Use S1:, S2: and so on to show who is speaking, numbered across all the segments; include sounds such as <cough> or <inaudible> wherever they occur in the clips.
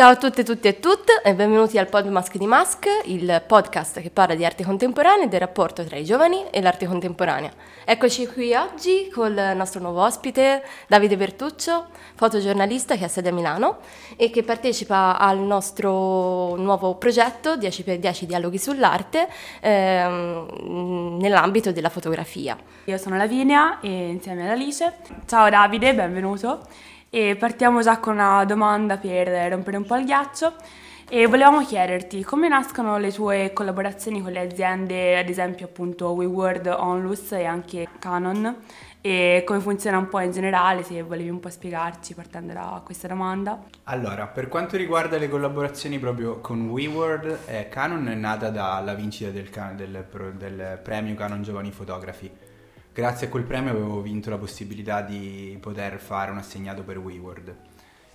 S1: Ciao a tutte, tutti e tutte e benvenuti al Pod Mask di Mask, il podcast che parla di arte contemporanea e del rapporto tra i giovani e l'arte contemporanea. Eccoci qui oggi con il nostro nuovo ospite Davide Bertuccio, fotogiornalista che ha sede a Milano e che partecipa al nostro nuovo progetto 10x10 dialoghi sull'arte ehm, nell'ambito della fotografia.
S2: Io sono Lavinia e insieme ad Alice. Ciao Davide, benvenuto. E partiamo già con una domanda per rompere un po' il ghiaccio. E volevamo chiederti come nascono le tue collaborazioni con le aziende, ad esempio appunto WeWord, Onlus e anche Canon, e come funziona un po' in generale, se volevi un po' spiegarci partendo da questa domanda.
S3: Allora, per quanto riguarda le collaborazioni proprio con WeWord, eh, Canon è nata dalla vincita del, del, del premio Canon Giovani Fotografi grazie a quel premio avevo vinto la possibilità di poter fare un assegnato per WeWord.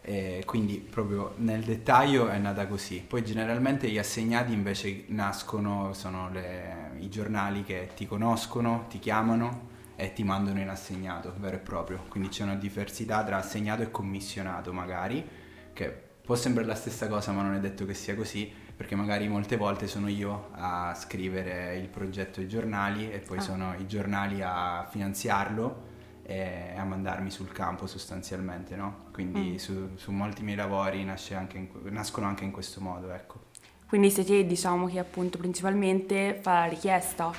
S3: E quindi proprio nel dettaglio è nata così. Poi generalmente gli assegnati invece nascono, sono le, i giornali che ti conoscono, ti chiamano e ti mandano in assegnato vero e proprio. Quindi c'è una diversità tra assegnato e commissionato magari, che può sembrare la stessa cosa ma non è detto che sia così perché magari molte volte sono io a scrivere il progetto ai giornali e poi ah. sono i giornali a finanziarlo e a mandarmi sul campo sostanzialmente, no? Quindi mm. su, su, molti miei lavori anche in, nascono anche in questo modo, ecco.
S2: Quindi sei te, diciamo, che appunto principalmente fa la richiesta?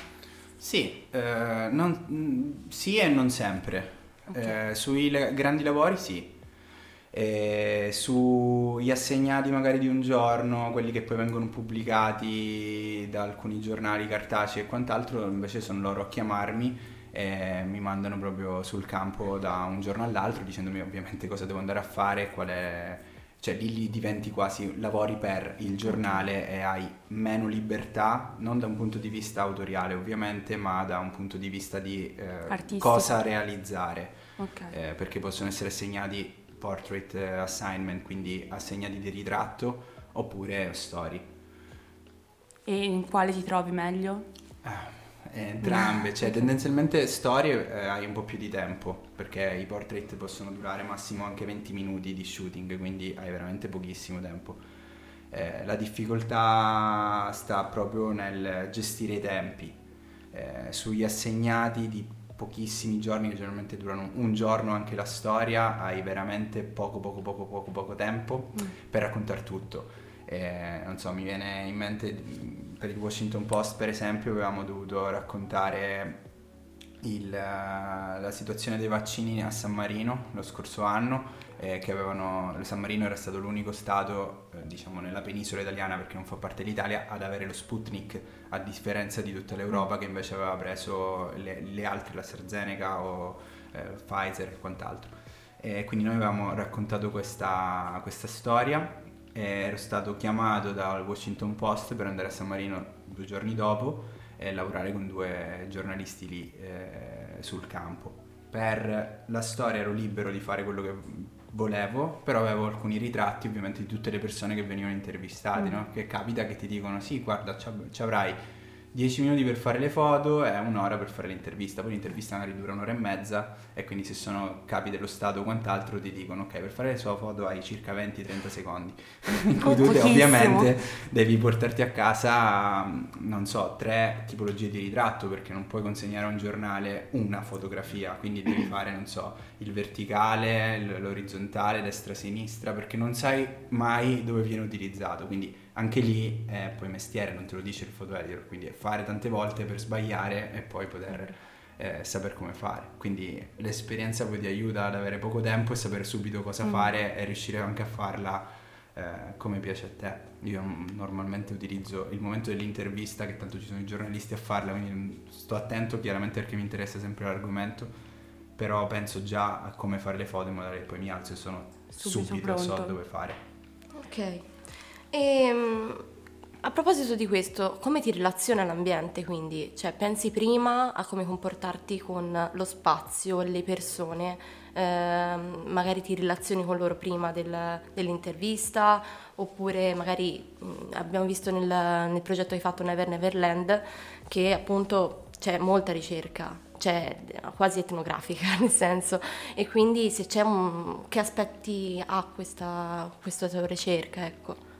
S3: Sì, eh, non, sì e non sempre. Okay. Eh, sui le, grandi lavori sì, e sugli assegnati magari di un giorno, quelli che poi vengono pubblicati da alcuni giornali cartacei e quant'altro, invece sono loro a chiamarmi e mi mandano proprio sul campo da un giorno all'altro dicendomi ovviamente cosa devo andare a fare, qual è... Cioè lì, lì diventi quasi lavori per il giornale e hai meno libertà, non da un punto di vista autoriale ovviamente, ma da un punto di vista di eh, cosa realizzare. Okay. Eh, perché possono essere assegnati portrait eh, assignment, quindi assegnati di ritratto, oppure story.
S2: E in quale ti trovi meglio?
S3: Ah, entrambe, cioè tendenzialmente storie eh, hai un po' più di tempo, perché i portrait possono durare massimo anche 20 minuti di shooting, quindi hai veramente pochissimo tempo. Eh, la difficoltà sta proprio nel gestire i tempi. Eh, sugli assegnati di pochissimi giorni, che generalmente durano un giorno anche la storia, hai veramente poco, poco, poco, poco, poco tempo mm. per raccontare tutto. E, non so, mi viene in mente per il Washington Post, per esempio, avevamo dovuto raccontare il, la situazione dei vaccini a San Marino lo scorso anno eh, che avevano, San Marino era stato l'unico stato, eh, diciamo, nella penisola italiana, perché non fa parte dell'Italia, ad avere lo Sputnik, a differenza di tutta l'Europa che invece aveva preso le, le altre, la AstraZeneca o eh, Pfizer e quant'altro. E quindi noi avevamo raccontato questa, questa storia, ero stato chiamato dal Washington Post per andare a San Marino due giorni dopo e lavorare con due giornalisti lì eh, sul campo. Per la storia ero libero di fare quello che volevo, però avevo alcuni ritratti ovviamente di tutte le persone che venivano intervistate, mm. no? Che capita che ti dicono sì, guarda, ci avrai 10 minuti per fare le foto e un'ora per fare l'intervista. Poi l'intervista magari dura un'ora e mezza e quindi se sono capi dello Stato o quant'altro ti dicono ok per fare le sue foto hai circa 20-30 secondi. <laughs> in cui tu ovviamente devi portarti a casa, non so, tre tipologie di ritratto perché non puoi consegnare a un giornale una fotografia, quindi devi <clears throat> fare, non so, il verticale, l'orizzontale, destra-sinistra perché non sai mai dove viene utilizzato. Quindi anche lì è poi mestiere, non te lo dice il photo editor, quindi è fare tante volte per sbagliare e poi poter eh, saper come fare. Quindi l'esperienza poi ti aiuta ad avere poco tempo e sapere subito cosa mm. fare e riuscire anche a farla eh, come piace a te. Io normalmente utilizzo il momento dell'intervista, che tanto ci sono i giornalisti a farla, quindi sto attento chiaramente perché mi interessa sempre l'argomento, però penso già a come fare le foto in modo che poi mi alzo e sono subito, subito so dove fare.
S1: Ok. E ehm, a proposito di questo, come ti relaziona l'ambiente quindi? Cioè, pensi prima a come comportarti con lo spazio, le persone, eh, magari ti relazioni con loro prima del, dell'intervista, oppure magari mh, abbiamo visto nel, nel progetto che hai fatto Never Neverland che appunto c'è molta ricerca cioè quasi etnografica <laughs> nel senso, e quindi se c'è un... che aspetti ha questa, questa tua ricerca, ecco.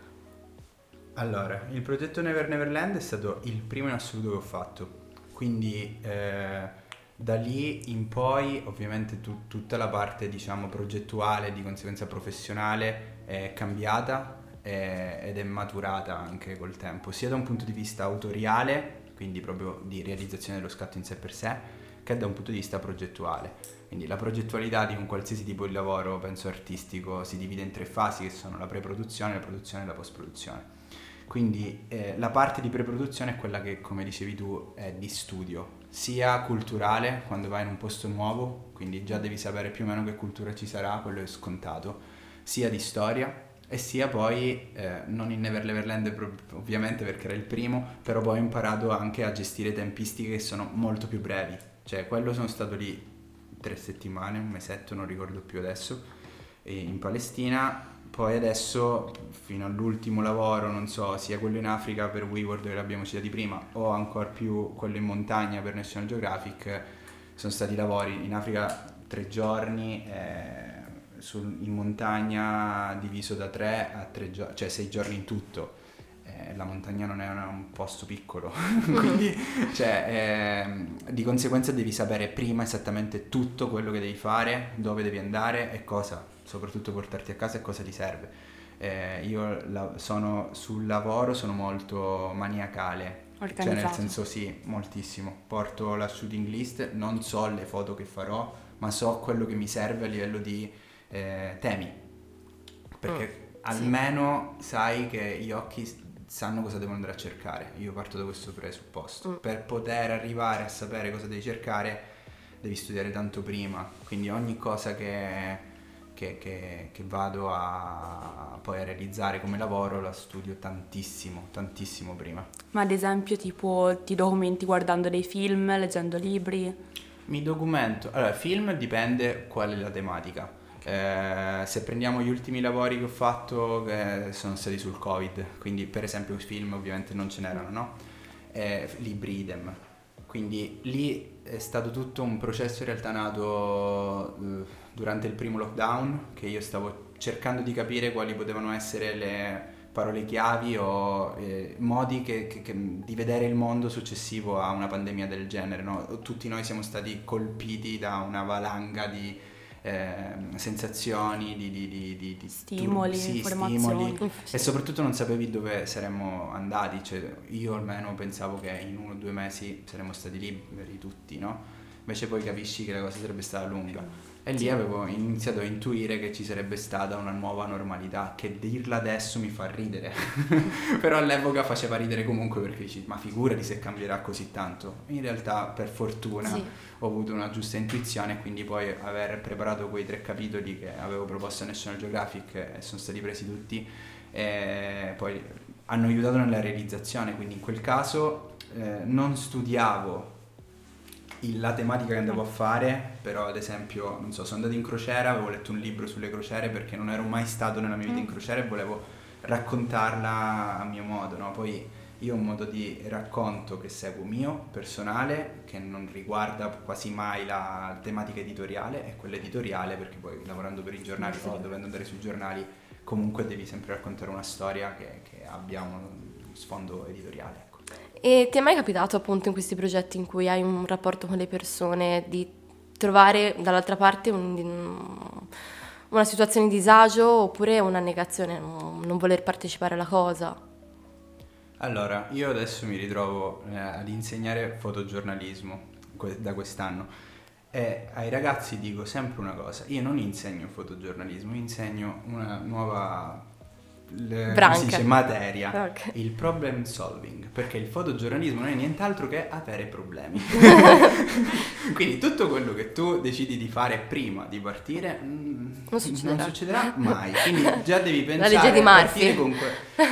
S3: Allora, il progetto Never Neverland è stato il primo in assoluto che ho fatto, quindi eh, da lì in poi ovviamente tu, tutta la parte diciamo progettuale, di conseguenza professionale è cambiata è, ed è maturata anche col tempo, sia da un punto di vista autoriale, quindi proprio di realizzazione dello scatto in sé per sé, che da un punto di vista progettuale. Quindi la progettualità di un qualsiasi tipo di lavoro, penso artistico, si divide in tre fasi che sono la pre-produzione, la produzione e la post-produzione. Quindi eh, la parte di pre-produzione è quella che, come dicevi tu, è di studio, sia culturale quando vai in un posto nuovo, quindi già devi sapere più o meno che cultura ci sarà, quello è scontato, sia di storia e sia poi, eh, non in Never Neverland ovviamente perché era il primo, però poi ho imparato anche a gestire tempistiche che sono molto più brevi, cioè quello sono stato lì tre settimane, un mesetto, non ricordo più adesso, in Palestina poi adesso, fino all'ultimo lavoro, non so, sia quello in Africa per WeWorld che l'abbiamo citato prima, o ancora più quello in montagna per National Geographic, sono stati lavori in Africa tre giorni, eh, sul, in montagna diviso da tre a tre giorni, cioè sei giorni in tutto. Eh, la montagna non è un posto piccolo, <laughs> quindi <laughs> cioè, eh, di conseguenza devi sapere prima esattamente tutto quello che devi fare, dove devi andare e cosa soprattutto portarti a casa e cosa ti serve. Eh, io la, sono sul lavoro, sono molto maniacale. Cioè nel senso sì, moltissimo. Porto la shooting list, non so le foto che farò, ma so quello che mi serve a livello di eh, temi. Perché mm, almeno sì. sai che gli occhi sanno cosa devono andare a cercare. Io parto da questo presupposto. Mm. Per poter arrivare a sapere cosa devi cercare, devi studiare tanto prima. Quindi ogni cosa che che, che, che, vado a poi a realizzare come lavoro la studio tantissimo, tantissimo prima.
S2: Ma ad esempio tipo ti documenti guardando dei film, leggendo libri?
S3: Mi documento, allora film dipende qual è la tematica. Eh, se prendiamo gli ultimi lavori che ho fatto eh, sono stati sul covid, quindi per esempio film ovviamente non ce n'erano, no? Eh, libri idem. Quindi lì è stato tutto un processo in realtà nato eh, durante il primo lockdown che io stavo cercando di capire quali potevano essere le parole chiavi o eh, modi che, che, che, di vedere il mondo successivo a una pandemia del genere. No? Tutti noi siamo stati colpiti da una valanga di eh, sensazioni, di, di, di, di
S2: stimoli, tur- sì, stimoli
S3: e soprattutto non sapevi dove saremmo andati. Cioè, io almeno pensavo che in uno o due mesi saremmo stati liberi tutti, no? Invece poi capisci che la cosa sarebbe stata lunga. E lì avevo iniziato a intuire che ci sarebbe stata una nuova normalità, che dirla adesso mi fa ridere. <laughs> Però all'epoca faceva ridere comunque perché dici, ma figurati se cambierà così tanto. In realtà, per fortuna, sì. ho avuto una giusta intuizione e quindi poi aver preparato quei tre capitoli che avevo proposto a National Geographic e sono stati presi tutti, e poi hanno aiutato nella realizzazione. Quindi in quel caso eh, non studiavo la tematica che andavo a fare, però ad esempio, non so, sono andato in crociera, avevo letto un libro sulle crociere perché non ero mai stato nella mia vita in mm. crociera e volevo raccontarla a mio modo, no? Poi io ho un modo di racconto che seguo mio, personale, che non riguarda quasi mai la tematica editoriale, è quella editoriale perché poi lavorando per i giornali o dovendo andare sui giornali comunque devi sempre raccontare una storia che, che abbia un sfondo editoriale.
S1: E ti è mai capitato appunto in questi progetti in cui hai un rapporto con le persone di trovare dall'altra parte un, una situazione di disagio oppure una negazione, non voler partecipare alla cosa?
S3: Allora, io adesso mi ritrovo eh, ad insegnare fotogiornalismo da quest'anno e ai ragazzi dico sempre una cosa, io non insegno fotogiornalismo, insegno una nuova le, si dice, materia, okay. il problem solving, perché il fotogiornalismo non è nient'altro che avere problemi. <laughs> Quindi tutto quello che tu decidi di fare prima di partire mm, non, succederà. non, succederà. mai. Quindi già devi pensare
S1: la legge di Murphy.
S3: Comunque,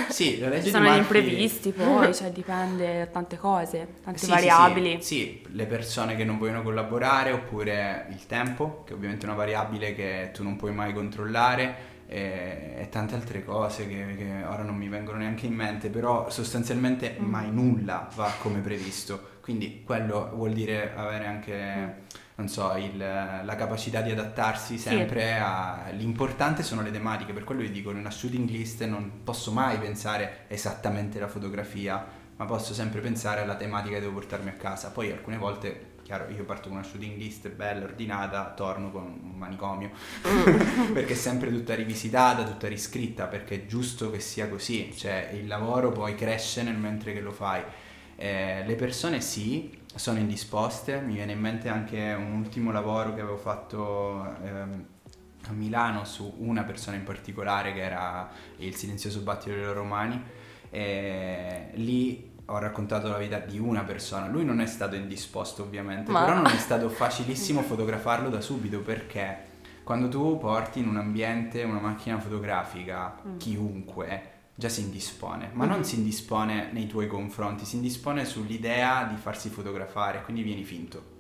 S3: sì, la legge
S2: Ci sono
S3: gli
S2: imprevisti <laughs> poi, cioè dipende da tante cose, tante sì, variabili.
S3: Sì, sì, le persone che non vogliono collaborare oppure il tempo, che ovviamente è una variabile che tu non puoi mai controllare e, e tante altre cose che, che, ora non mi vengono neanche in mente, però sostanzialmente mm. mai nulla va come previsto. Quindi quello vuol dire avere anche, non so, il, la capacità di adattarsi sempre sì. a... L'importante sono le tematiche, per quello vi dico, in una shooting list non posso mai pensare esattamente alla fotografia, ma posso sempre pensare alla tematica che devo portarmi a casa. Poi alcune volte chiaro, io parto con una shooting list bella, ordinata, torno con un manicomio, <laughs> perché è sempre tutta rivisitata, tutta riscritta, perché è giusto che sia così, cioè il lavoro poi cresce nel mentre che lo fai. Eh, le persone sì, sono indisposte, mi viene in mente anche un ultimo lavoro che avevo fatto ehm, a Milano su una persona in particolare che era il silenzioso battito dei romani, e lì ho raccontato la vita di una persona. Lui non è stato indisposto ovviamente, Ma... però non è <laughs> stato facilissimo fotografarlo da subito perché quando tu porti in un ambiente una macchina fotografica, mm. chiunque già si indispone, ma mm. non si indispone nei tuoi confronti, si indispone sull'idea di farsi fotografare, quindi vieni finto.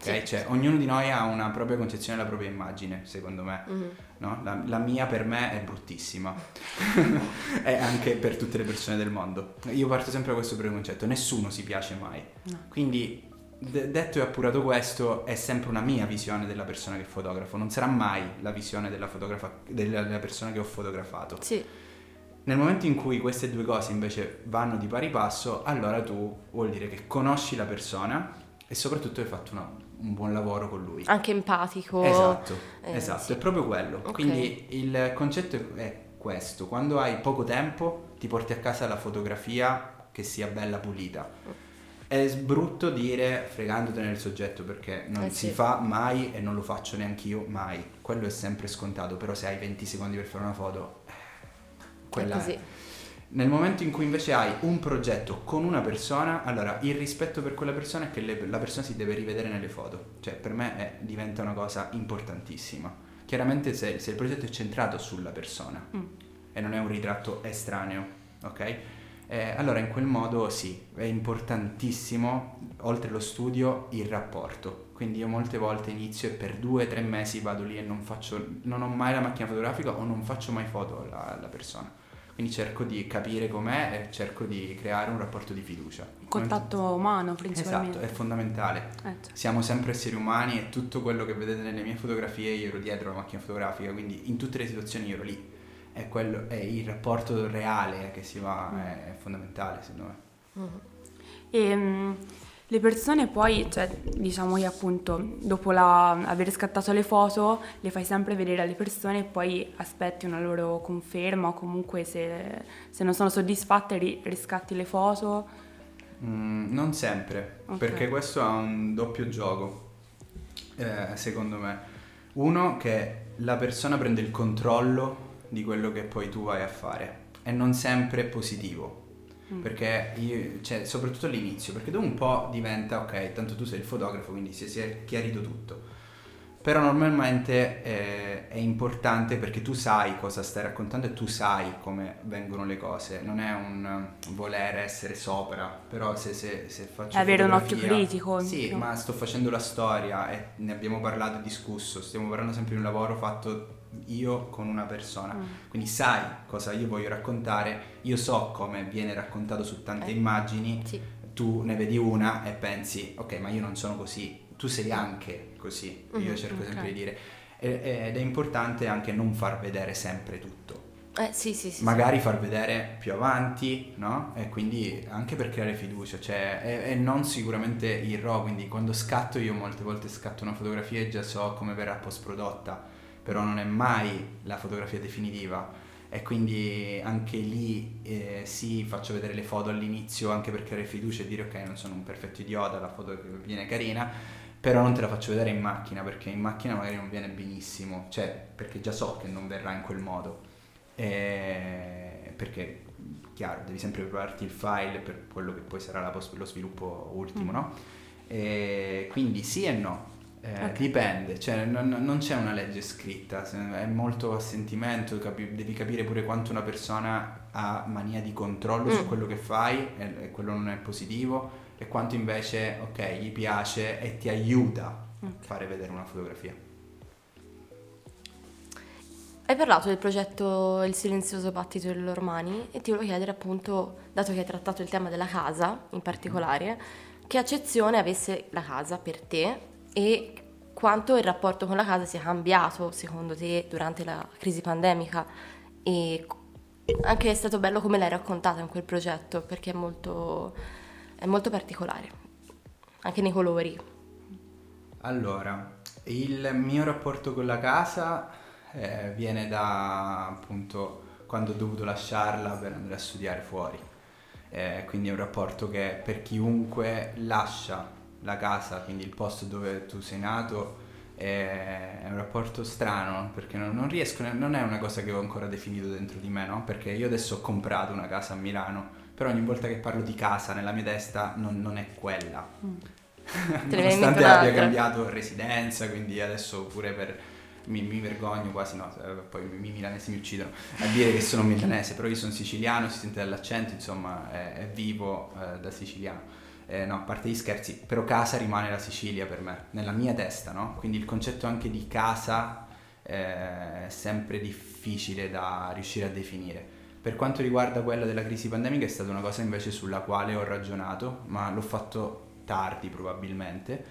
S3: Ok? Sì. Cioè, ognuno di noi ha una propria concezione della propria immagine, secondo me. Mm-hmm. No? La, la, mia per me è bruttissima. <laughs> e anche per tutte le persone del mondo. Io parto sempre da questo preconcetto, nessuno si piace mai. No. Quindi, de- detto e appurato questo, è sempre una mia visione della persona che fotografo, non sarà mai la visione della, fotografa- della, della persona che ho fotografato.
S1: Sì.
S3: Nel momento in cui queste due cose invece vanno di pari passo, allora tu vuol dire che conosci la persona e soprattutto hai fatto una, un buon lavoro con lui.
S1: Anche empatico.
S3: Esatto, eh, esatto, sì. è proprio quello. Okay. Quindi il concetto è questo, quando hai poco tempo ti porti a casa la fotografia che sia bella pulita. È brutto dire fregandotene del soggetto perché non eh, si sì. fa mai e non lo faccio neanche io mai. Quello è sempre scontato, però se hai 20 secondi per fare una foto, eh, quella è. Così. È. Nel momento in cui invece hai un progetto con una persona, allora il rispetto per quella persona è che le, la persona si deve rivedere nelle foto. Cioè, per me è, diventa una cosa importantissima. Chiaramente se, se, il progetto è centrato sulla persona mm. e non è un ritratto estraneo, ok? Eh, allora in quel modo sì, è importantissimo, oltre allo studio, il rapporto. Quindi io molte volte inizio e per due o tre mesi vado lì e non faccio, non ho mai la macchina fotografica o non faccio mai foto alla, alla persona quindi cerco di capire com'è e cerco di creare un rapporto di fiducia.
S2: Contatto umano principalmente.
S3: Esatto, è fondamentale. Eh, certo. Siamo sempre esseri umani e tutto quello che vedete nelle mie fotografie io ero dietro la macchina fotografica, quindi in tutte le situazioni io ero lì. È, quello, è il rapporto reale che si va, mm. è, fondamentale secondo me.
S2: Mm. E, um, le persone poi, cioè, diciamo che appunto dopo la, aver scattato le foto le fai sempre vedere alle persone e poi aspetti una loro conferma o comunque se, se non sono soddisfatte ri, riscatti le foto.
S3: Mm, non sempre, okay. perché questo ha un doppio gioco, eh, secondo me. Uno che la persona prende il controllo di quello che poi tu vai a fare e non sempre è positivo Mm. Perché io, cioè, soprattutto all'inizio, perché dopo un po' diventa, ok, tanto tu sei il fotografo, quindi si, si è chiarito tutto. Però normalmente eh, è importante perché tu sai cosa stai raccontando e tu sai come vengono le cose. Non è un voler essere sopra, però se, se, se faccio...
S2: Avere un occhio critico.
S3: Sì, ma sto facendo la storia e ne abbiamo parlato e discusso. Stiamo parlando sempre di un lavoro fatto io con una persona. Mm. Quindi sai cosa io voglio raccontare, io so come viene raccontato su tante eh. immagini, sì. tu ne vedi una e pensi, ok, ma io non sono così, tu sei anche così, mm-hmm. io cerco okay. sempre di dire. Ed è importante anche non far vedere sempre tutto.
S1: Eh, sì, sì, sì,
S3: Magari far vedere più avanti, no? E quindi anche per creare fiducia, cioè, e, e, non sicuramente il RAW, quindi quando scatto io molte volte scatto una fotografia e già so come verrà post prodotta però non è mai la fotografia definitiva e quindi anche lì eh, sì faccio vedere le foto all'inizio anche per creare fiducia e dire ok non sono un perfetto idiota, la foto viene carina, però non te la faccio vedere in macchina perché in macchina magari non viene benissimo, cioè perché già so che non verrà in quel modo, e perché chiaro devi sempre prepararti il file per quello che poi sarà post- lo sviluppo ultimo, mm. no? E quindi sì e no, eh, okay. Dipende, cioè non, non, c'è una legge scritta, è molto a sentimento, capi- devi capire pure quanto una persona ha mania di controllo mm. su quello che fai e, e, quello non è positivo e quanto invece, ok, gli piace e ti aiuta okay. a fare vedere una fotografia.
S1: Hai parlato del progetto Il silenzioso battito delle loro mani e ti volevo chiedere appunto, dato che hai trattato il tema della casa in particolare, che accezione avesse la casa per te e quanto il rapporto con la casa sia cambiato secondo te durante la crisi pandemica e anche è stato bello come l'hai raccontata in quel progetto perché è molto, è molto particolare, anche nei colori.
S3: Allora, il mio rapporto con la casa eh, viene da appunto quando ho dovuto lasciarla per andare a studiare fuori. Eh, quindi è un rapporto che per chiunque lascia la casa, quindi il posto dove tu sei nato, è un rapporto strano perché non, non, riesco, non è una cosa che ho ancora definito dentro di me, no? Perché io adesso ho comprato una casa a Milano, però ogni volta che parlo di casa nella mia testa non, non è quella. Mm. <laughs> Nonostante abbia cambiato residenza, quindi adesso pure per mi, mi, vergogno quasi, no, eh, poi i milanesi mi uccidono a dire che sono milanese, però io sono siciliano, si sente dall'accento, insomma, è, è vivo eh, da siciliano. Eh, no, a parte gli scherzi, però casa rimane la Sicilia per me, nella mia testa, no? Quindi il concetto anche di casa eh, è sempre difficile da riuscire a definire. Per quanto riguarda quella della crisi pandemica è stata una cosa invece sulla quale ho ragionato, ma l'ho fatto tardi probabilmente,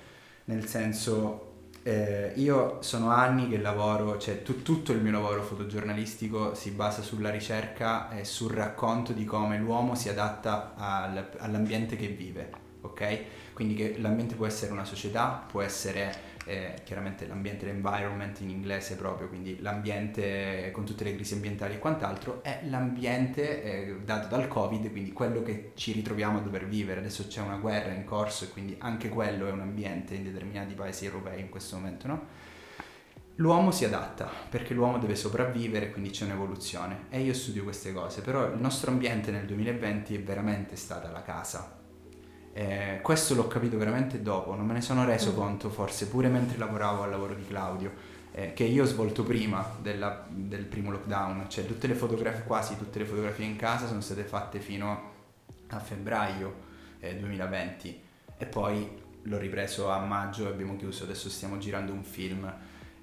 S3: nel senso eh, io sono anni che lavoro, cioè tu, tutto il mio lavoro fotogiornalistico si basa sulla ricerca e sul racconto di come l'uomo si adatta al, all'ambiente che vive, ok? Quindi che l'ambiente può essere una società, può essere eh, chiaramente l'ambiente, l'environment in inglese proprio, quindi l'ambiente con tutte le crisi ambientali e quant'altro, è l'ambiente eh, dato dal Covid, quindi quello che ci ritroviamo a dover vivere. Adesso c'è una guerra in corso e quindi anche quello è un ambiente in determinati paesi europei in questo momento, no? L'uomo si adatta perché l'uomo deve sopravvivere, quindi c'è un'evoluzione e io studio queste cose, però il nostro ambiente nel 2020 è veramente stata la casa, eh, questo l'ho capito veramente dopo, non me ne sono reso mm. conto forse pure mentre lavoravo al lavoro di Claudio, eh, che io ho svolto prima della, del primo lockdown, cioè tutte le fotografie, quasi tutte le fotografie in casa sono state fatte fino a febbraio eh, 2020 e poi l'ho ripreso a maggio e abbiamo chiuso, adesso stiamo girando un film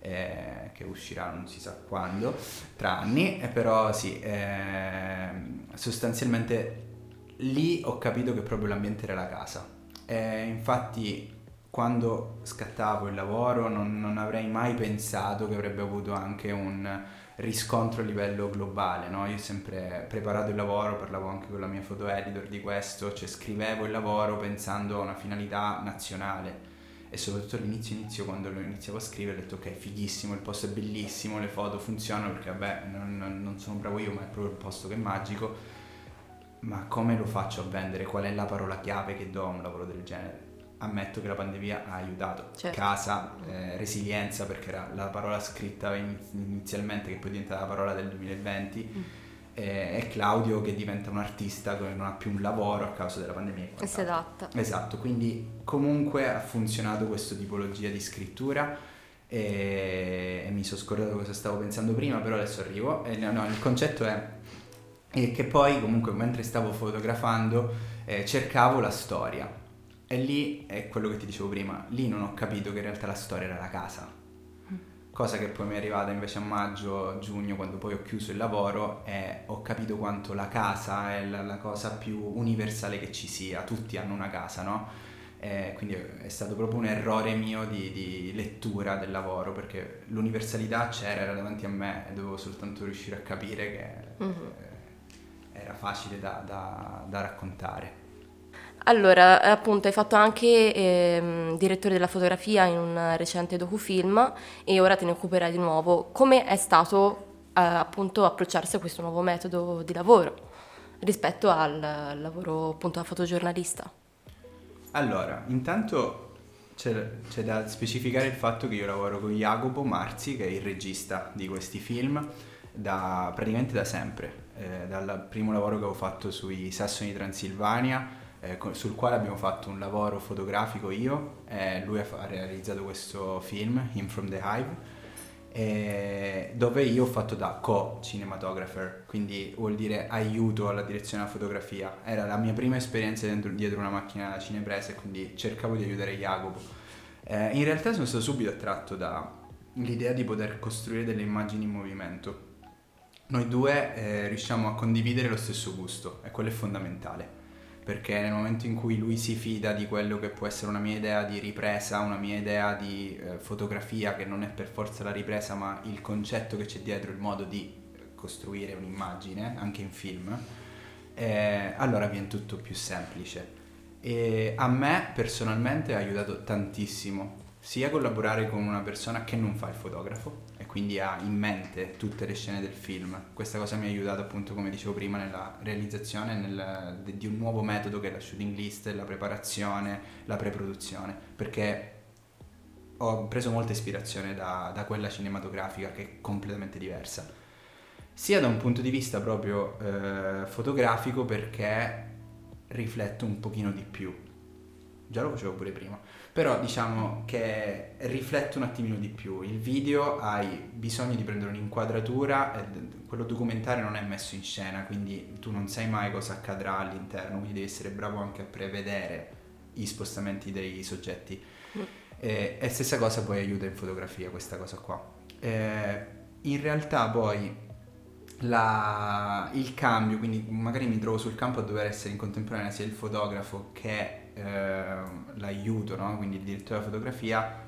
S3: eh, che uscirà non si sa quando, tra anni, però sì, eh, sostanzialmente lì ho capito che proprio l'ambiente era la casa. E infatti quando scattavo il lavoro non, non, avrei mai pensato che avrebbe avuto anche un riscontro a livello globale, no? Io ho sempre preparato il lavoro, parlavo anche con la mia foto editor di questo, cioè scrivevo il lavoro pensando a una finalità nazionale e soprattutto all'inizio inizio quando lo iniziavo a scrivere ho detto ok fighissimo, il posto è bellissimo, le foto funzionano perché vabbè non, non sono bravo io ma è proprio il posto che è magico ma come lo faccio a vendere? Qual è la parola chiave che do a un lavoro del genere? Ammetto che la pandemia ha aiutato. Certo. Casa, eh, resilienza, perché era la parola scritta inizialmente, che poi diventa la parola del 2020. Mm. Eh, e Claudio che diventa un artista che non ha più un lavoro a causa della pandemia.
S1: E si adatta.
S3: Esatto, quindi comunque ha funzionato questa tipologia di scrittura e, e mi sono scordato cosa stavo pensando prima, però adesso arrivo. E, no, no, il concetto è e che poi comunque mentre stavo fotografando eh, cercavo la storia e lì è quello che ti dicevo prima, lì non ho capito che in realtà la storia era la casa, cosa che poi mi è arrivata invece a maggio, giugno quando poi ho chiuso il lavoro e ho capito quanto la casa è la, la cosa più universale che ci sia, tutti hanno una casa, no? Eh, quindi è stato proprio un errore mio di, di, lettura del lavoro perché l'universalità c'era, era davanti a me e dovevo soltanto riuscire a capire che... Mm-hmm. Era facile da, da, da raccontare.
S1: Allora, appunto, hai fatto anche eh, direttore della fotografia in un recente docufilm e ora te ne occuperai di nuovo. Come è stato eh, appunto approcciarsi a questo nuovo metodo di lavoro rispetto al lavoro appunto da fotogiornalista?
S3: Allora, intanto c'è, c'è da specificare il fatto che io lavoro con Jacopo Marzi, che è il regista di questi film, da, praticamente da sempre eh, dal primo lavoro che ho fatto sui Sassoni Transilvania, eh, sul quale abbiamo fatto un lavoro fotografico io, e lui ha, ha realizzato questo film, Him from the Hive, dove io ho fatto da co-cinematographer, quindi vuol dire aiuto alla direzione della fotografia. Era la mia prima esperienza dentro, dietro una macchina cinepresa e quindi cercavo di aiutare Jacopo. Eh, in realtà sono stato subito attratto da l'idea di poter costruire delle immagini in movimento. Noi due eh, riusciamo a condividere lo stesso gusto e quello è fondamentale perché nel momento in cui lui si fida di quello che può essere una mia idea di ripresa, una mia idea di eh, fotografia, che non è per forza la ripresa, ma il concetto che c'è dietro, il modo di costruire un'immagine, anche in film, eh, allora viene tutto più semplice. E a me personalmente ha aiutato tantissimo, sia collaborare con una persona che non fa il fotografo, quindi ha in mente tutte le scene del film. Questa cosa mi ha aiutato appunto, come dicevo prima, nella realizzazione nel, di un nuovo metodo che è la shooting list, la preparazione, la pre-produzione, perché ho preso molta ispirazione da, da quella cinematografica che è completamente diversa. Sia da un punto di vista proprio eh, fotografico perché rifletto un pochino di più. Già lo facevo pure prima però diciamo che riflette un attimino di più. Il video hai bisogno di prendere un'inquadratura, quello documentario non è messo in scena, quindi tu non sai mai cosa accadrà all'interno, quindi devi essere bravo anche a prevedere i spostamenti dei soggetti. Mm. E, e stessa cosa poi aiuta in fotografia questa cosa qua. Eh, in realtà poi la, il cambio, quindi magari mi trovo sul campo a dover essere in contemporanea sia il fotografo che eh, l'aiuto, no? quindi il direttore della fotografia,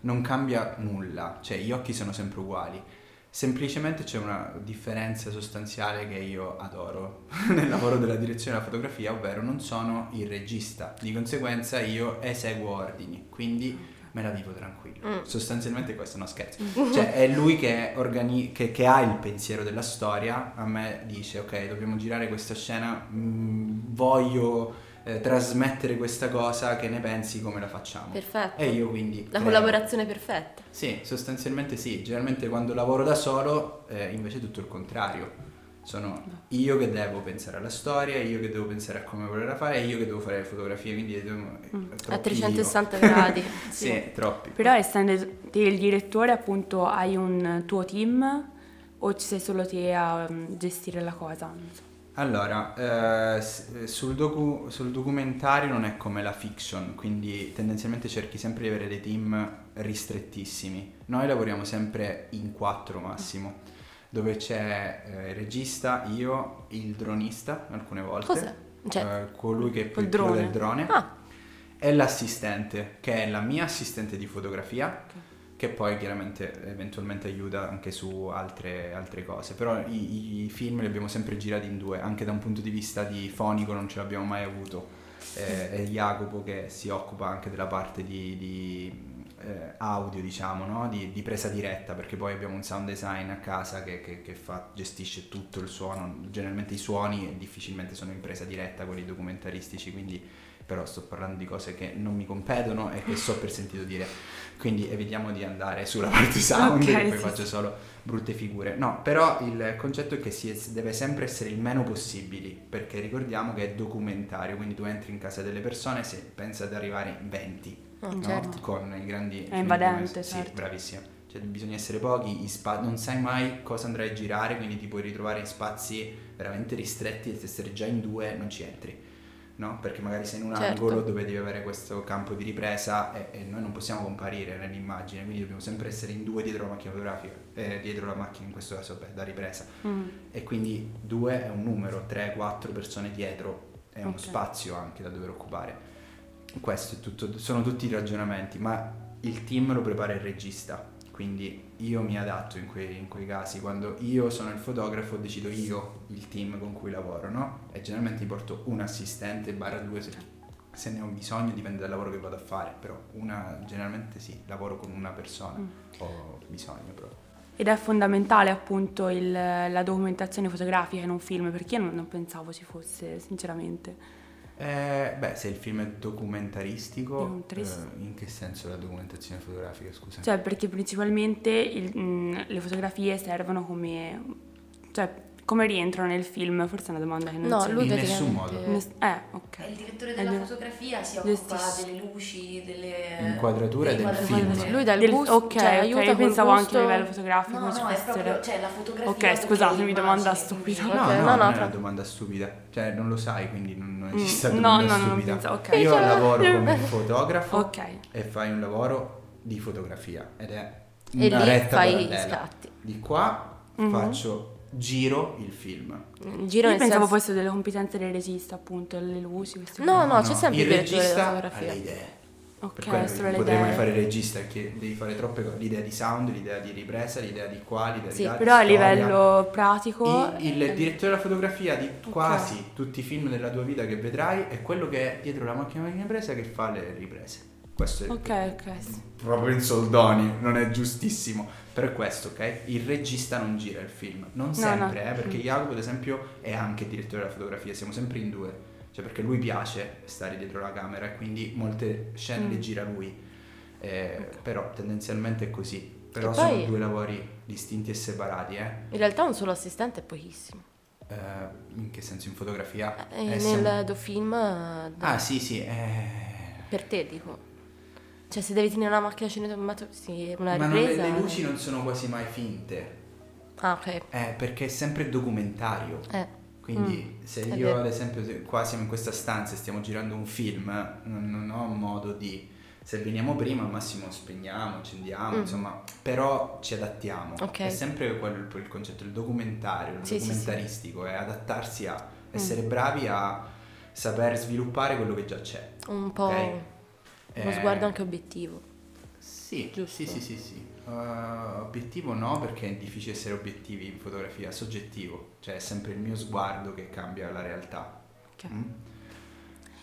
S3: non cambia nulla, cioè gli occhi sono sempre uguali. Semplicemente c'è una differenza sostanziale che io adoro <laughs> nel lavoro della direzione della fotografia, ovvero non sono il regista, di conseguenza io eseguo ordini, quindi me la vivo tranquillo. Mm. Sostanzialmente questo, no scherzo. <laughs> Cioè è lui che, organi- che, che, ha il pensiero della storia, a me dice ok dobbiamo girare questa scena, mh, mm, voglio eh, trasmettere questa cosa, che ne pensi, come la facciamo.
S1: Perfetto.
S3: E io quindi...
S1: La creo. collaborazione perfetta.
S3: Sì, sostanzialmente sì. Generalmente quando lavoro da solo eh, invece è tutto il contrario. Sono io che devo pensare alla storia, io che devo pensare a come volerla fare, io che devo fare le fotografie, quindi
S1: mm. a 360 io. gradi. <laughs>
S3: sì. sì, troppi.
S2: Però essendo il direttore appunto hai un tuo team o ci sei solo te a um, gestire la cosa?
S3: Allora, eh, eh, sul, docu- sul, documentario non è come la fiction, quindi tendenzialmente cerchi sempre di avere dei team ristrettissimi. Noi lavoriamo sempre in quattro massimo, dove c'è eh, il regista, io, il dronista alcune volte,
S1: Cos'è? Cioè,
S3: eh, colui che è il drone. del drone,
S1: ah.
S3: e l'assistente, che è la mia assistente di fotografia. Okay che poi chiaramente eventualmente aiuta anche su altre, altre cose. Però i, i, film li abbiamo sempre girati in due, anche da un punto di vista di fonico non ce l'abbiamo mai avuto. Eh, è Jacopo che si occupa anche della parte di, di eh, audio, diciamo, no? di, di, presa diretta, perché poi abbiamo un sound design a casa che, che, che fa, gestisce tutto il suono. Generalmente i suoni difficilmente sono in presa diretta, quelli documentaristici, quindi però sto parlando di cose che non mi competono e che so per sentito dire. Quindi evitiamo di andare sulla <laughs> parte sound, okay, che poi sì, faccio sì. solo brutte figure. No, però il concetto è che si deve sempre essere il meno possibili, perché ricordiamo che è documentario, quindi tu entri in casa delle persone se pensa ad arrivare in 20,
S1: oh, no? certo.
S3: con i grandi...
S2: È invadente,
S3: certo. Sì, bravissimo. Cioè bisogna essere pochi, spa- non sai mai cosa andrai a girare, quindi ti puoi ritrovare in spazi veramente ristretti e se essere già in due non ci entri no? perché magari sei in un certo. angolo dove devi avere questo campo di ripresa e, e, noi non possiamo comparire nell'immagine, quindi dobbiamo sempre essere in due dietro la macchina fotografica, eh, dietro la macchina in questo caso beh, da ripresa. Mm. E quindi due è un numero, tre, quattro persone dietro è uno spazio anche da dover occupare. Questo è tutto, sono tutti i ragionamenti, ma il team lo prepara il regista quindi io mi adatto in quei, in quei, casi, quando io sono il fotografo decido io il team con cui lavoro, no? E generalmente porto un assistente barra due se, se, ne ho bisogno, dipende dal lavoro che vado a fare, però una, generalmente sì, lavoro con una persona, mm. ho bisogno proprio.
S2: Ed è fondamentale appunto il, la documentazione fotografica in un film, perché io non, non pensavo ci fosse, sinceramente.
S3: Eh, beh, se il film è documentaristico, eh, in che senso la documentazione fotografica, scusa?
S2: Cioè, perché principalmente il, mh, le fotografie servono come... Cioè, come rientrano nel film? Forse è una domanda che non
S1: no, lui
S3: in nessun modo.
S2: eh, ok.
S4: È il direttore della fotografia, si occupa delle luci, delle
S3: inquadrature del film.
S1: Lui dà il gusto,
S2: ok, cioè, aiuta io pensavo anche a livello fotografico.
S4: No, no, è proprio, cioè la fotografia.
S2: Ok, scusatemi, domanda stupida.
S3: No, okay, no, no, non è una domanda stupida. Cioè, non lo sai, quindi non, non esiste mm, domanda no, stupida. No, okay. Io lavoro come fotografo
S2: okay.
S3: e fai un lavoro di fotografia ed è
S1: E
S3: una
S1: lì
S3: retta
S1: fai scatti.
S3: Di qua
S2: Mhm.
S3: faccio giro il film.
S1: Il giro
S2: Io pensavo
S1: senso-
S2: fossero delle competenze del regista, appunto, le luci, queste
S1: No,
S2: cose.
S1: no, c'è sempre
S3: il regista ha
S1: fotografia.
S3: le idee.
S2: Ok,
S3: per quello
S2: solo
S3: non
S2: le
S3: potrei mai
S2: idee.
S3: fare il regista perché devi fare troppe cose. L'idea di sound, l'idea di ripresa, l'idea di qua, l'idea
S1: Sì,
S3: di là, di
S2: Però a livello pratico...
S3: Il, il direttore della fotografia di quasi tutti i film della tua vita che vedrai è quello che è dietro la macchina di ripresa che fa le riprese. Questo è
S2: Ok, ok. sì.
S3: proprio in soldoni, non è giustissimo. Però è questo, ok? Il regista non gira il film, non
S2: No,
S3: sempre,
S2: no.
S3: eh, perché
S2: Mm.
S3: Jacopo ad esempio è anche direttore della fotografia, siamo sempre in due, cioè perché lui piace stare dietro la camera e quindi molte scene le
S2: Mm.
S3: gira lui, Eh, però tendenzialmente è così. Però
S1: E
S3: sono
S1: poi-
S3: due lavori distinti e separati, eh.
S1: In realtà un solo assistente è pochissimo.
S3: Eh, in che senso? In fotografia?
S1: E
S3: Eh,
S1: nel
S3: siamo-
S1: docufilm, eh,
S3: Ah sì sì, eh...
S1: per te dico. Cioè se devi tenere una macchina cinematografica, sì, una
S3: ma non le,
S1: ripresa...
S3: le luci non sono quasi mai finte,
S1: Ah, ok.
S3: eh, perché è sempre documentario.
S1: Eh.
S3: Quindi se
S1: è
S3: io
S1: vero.
S3: ad esempio se qua siamo in questa stanza e stiamo girando un film, non, non ho modo di... Se veniamo prima al massimo spegniamo, accendiamo,
S1: Mm.
S3: insomma, però ci adattiamo.
S1: Ok.
S3: È sempre quello il, il concetto, il documentario, il
S1: Sì, sì, sì.
S3: documentaristico, è adattarsi a
S1: Mm.
S3: essere bravi a saper sviluppare quello che già c'è.
S1: Un po'
S3: Ok.
S1: Uno
S3: Eh,
S1: sguardo anche obiettivo.
S3: Sì,
S1: Giusto.
S3: sì, sì, sì, sì. Uh, obiettivo no, perché è difficile essere obiettivi in fotografia, soggettivo, cioè è sempre il mio sguardo che cambia la realtà.
S2: Ok.
S3: Mm?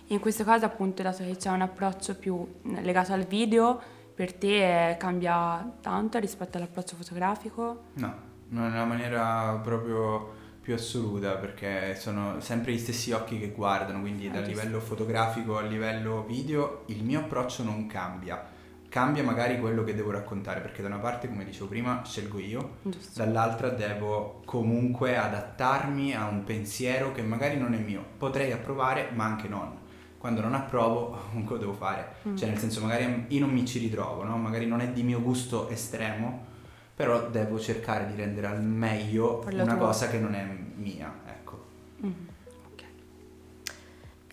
S2: In questo caso, appunto, dato che c'è un approccio più legato al video, per te eh, cambia tanto rispetto all'approccio fotografico?
S3: No, non in una maniera proprio più assoluta, perché sono sempre gli stessi occhi che guardano, quindi
S2: Ah,
S3: dal
S2: giusto.
S3: livello fotografico al livello video il mio approccio non cambia. Cambia magari quello che devo raccontare, perché da una parte, come dicevo prima, scelgo io,
S2: Giusto.
S3: dall'altra devo comunque adattarmi a un pensiero che magari non è mio. Potrei approvare, ma anche non. Quando non approvo, <laughs> comunque devo fare.
S2: Mm.
S3: Cioè, nel senso, magari io non mi ci ritrovo, no? Magari non è di mio gusto estremo, però devo cercare di rendere al meglio
S2: Quello
S3: una
S2: tuo.
S3: cosa che non è mia, ecco.
S2: Mhm. Ok.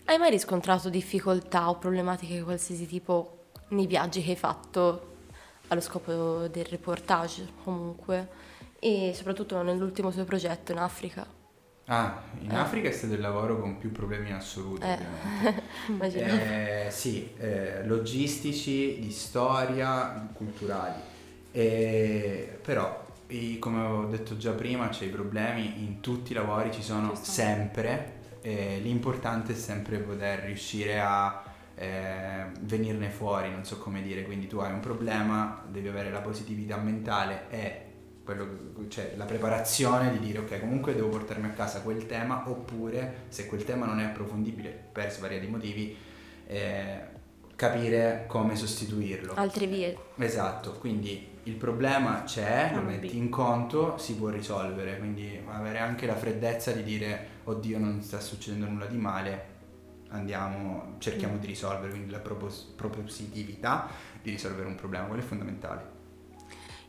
S1: Hai mai riscontrato difficoltà o problematiche di qualsiasi tipo nei viaggi che hai fatto allo scopo del reportage comunque e soprattutto nell'ultimo tuo progetto in Africa?
S3: Ah, in
S1: Eh.
S3: Africa è stato il lavoro con più problemi in assoluto,
S1: Eh.
S3: ovviamente. <laughs>
S1: Immagino.
S3: Eh, sì, eh, logistici, di storia, culturali. Eh, però, come ho detto già prima, c'è i problemi, in tutti i lavori ci sono
S2: sono.
S3: sempre. l'importante è sempre poter riuscire a eh, venirne fuori, non so come dire. Quindi tu hai un problema, devi avere la positività mentale e quello, cioè, la preparazione di dire ok, comunque devo portarmi a casa quel tema, oppure se quel tema non è approfondibile per svariati motivi, eh, capire come sostituirlo.
S1: Altre vie.
S3: Esatto, quindi il problema c'è, lo metti in conto, si può risolvere, quindi avere anche la freddezza di dire oddio non sta succedendo nulla di male, andiamo, cerchiamo
S2: Mm.
S3: di risolvere, quindi la propos- propositività di risolvere un problema, quello è fondamentale.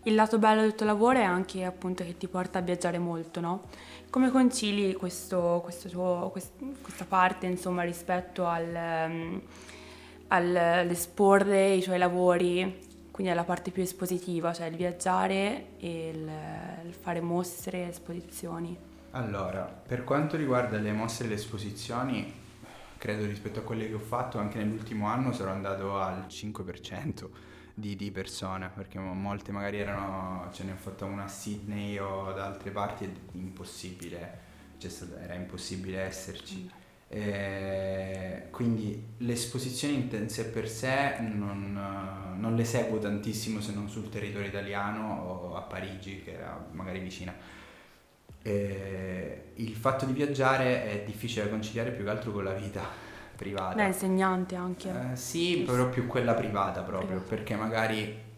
S2: Il lato bello del tuo lavoro è anche appunto che ti porta a viaggiare molto, no? Come concili questo, questo tuo- quest- questa parte, insomma, rispetto al, al- all'esporre i tuoi lavori, quindi alla parte più espositiva, cioè il viaggiare e il, il fare mostre, esposizioni?
S3: Allora, per quanto riguarda le mostre e le esposizioni, credo rispetto a quelle che ho fatto anche nell'ultimo anno sarò andato al 5% di, di persone, perché mo- molte magari erano, ce ne ho fatta una a Sydney o da altre parti, è impossibile, stato- era impossibile esserci. Eh, quindi le esposizioni in sé per sé non, non le seguo tantissimo se non sul territorio italiano o a Parigi, che era magari vicina. Eh, il fatto di viaggiare è difficile da conciliare più che altro con la vita privata.
S2: Da insegnante anche.
S3: Eh, sì, però più quella privata proprio,
S2: Privata.
S3: perché magari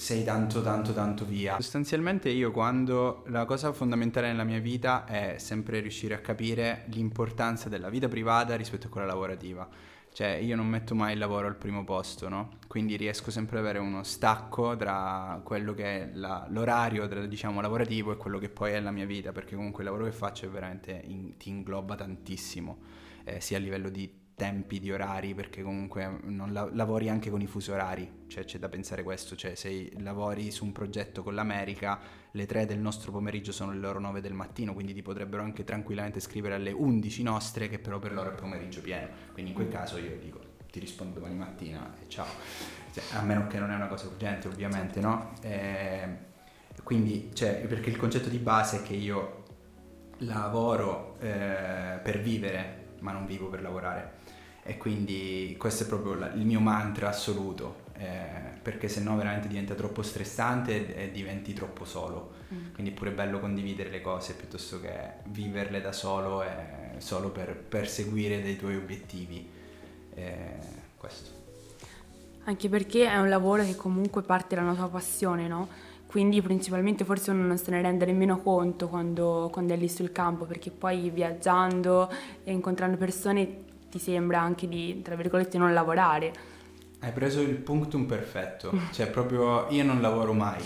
S3: sei tanto tanto tanto via. Sostanzialmente io quando la cosa fondamentale nella mia vita è sempre riuscire a capire l'importanza della vita privata rispetto a quella lavorativa. Cioè io non metto mai il lavoro al primo posto, no? Quindi riesco sempre ad avere uno stacco tra quello che è la- l'orario tra- diciamo lavorativo e quello che poi è la mia vita, perché comunque il lavoro che faccio veramente in- ti ingloba tantissimo, eh, sia a livello di tempi di orari, perché comunque la- lavori anche con i fusi orari, cioè c'è da pensare questo, cioè se lavori su un progetto con l'America, le 3 del nostro pomeriggio sono le loro 9 del mattino, quindi ti potrebbero anche tranquillamente scrivere alle 11 nostre, che però per loro è pomeriggio pieno, quindi in quel caso io dico ti rispondo domani mattina e ciao, cioè, a meno che non è una cosa urgente ovviamente, no? Eh, quindi, cioè, perché il concetto di base è che io lavoro eh, per vivere, ma non vivo per lavorare. E quindi questo è proprio la, il mio mantra assoluto, eh, perché se no veramente diventa troppo stressante e, e diventi troppo solo. Mm. Quindi è pure bello condividere le cose piuttosto che viverle da solo e solo per perseguire dei tuoi obiettivi. Eh, questo.
S2: Anche perché è un lavoro che comunque parte dalla tua passione, no? quindi principalmente forse uno non se ne rende nemmeno conto quando, quando, è lì sul campo, perché poi viaggiando e incontrando persone ti sembra anche di, tra virgolette, non lavorare.
S3: Hai preso il punctum perfetto, cioè proprio io non lavoro mai,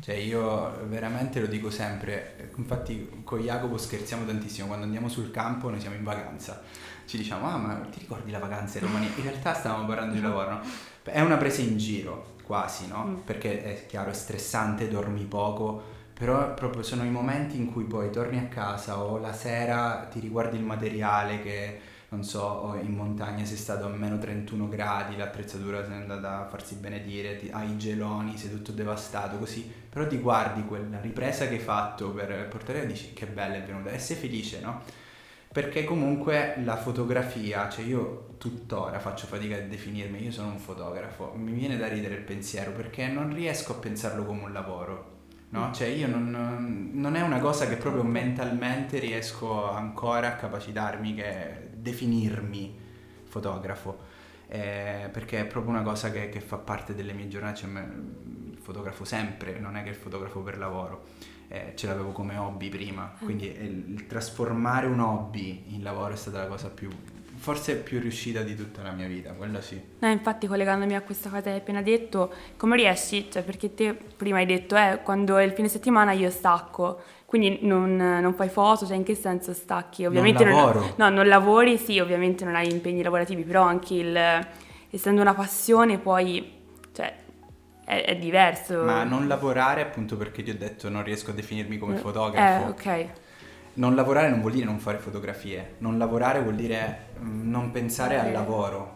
S3: cioè io veramente lo dico sempre, infatti con Jacopo scherziamo tantissimo, quando andiamo sul campo noi siamo in vacanza, ci diciamo ah ma ti ricordi la vacanza in Romania? In realtà stavamo parlando di lavoro, no? È una presa in giro, quasi, no? Mm. Perché è chiaro, è stressante, dormi poco, però proprio sono i momenti in cui poi torni a casa o la sera ti riguardi il materiale che, non so, in montagna sei stato a meno 31 gradi, l'attrezzatura sei andata a farsi benedire, ti, hai i geloni, sei tutto devastato, così, però ti guardi quella ripresa che hai fatto per portare e dici che bella è venuta e sei felice, no? perché comunque la fotografia, cioè io tuttora faccio fatica a definirmi, io sono un fotografo, mi viene da ridere il pensiero perché non riesco a pensarlo come un lavoro, no? Mm. Cioè io non, non è una cosa che proprio mentalmente riesco ancora a capacitarmi che definirmi fotografo, eh, perché è proprio una cosa che, che, fa parte delle mie giornate, cioè fotografo sempre, non è che fotografo per lavoro eh, ce l'avevo come hobby prima, ah. quindi il, il, trasformare un hobby in lavoro è stata la cosa più, forse più riuscita di tutta la mia vita, quello sì.
S2: No, infatti collegandomi a questa cosa che hai appena detto, come riesci? Cioè, perché te prima hai detto, eh, quando è il fine settimana io stacco, quindi non, non fai foto, cioè in che senso stacchi?
S3: Ovviamente non lavoro.
S2: Non, no, non lavori, sì, ovviamente non hai impegni lavorativi, però anche il, essendo una passione poi, cioè, è, è, diverso.
S3: Ma non lavorare appunto perché ti ho detto non riesco a definirmi come eh, fotografo.
S2: Eh, ok.
S3: Non lavorare non vuol dire non fare fotografie, non lavorare vuol dire mm, non pensare okay. al lavoro.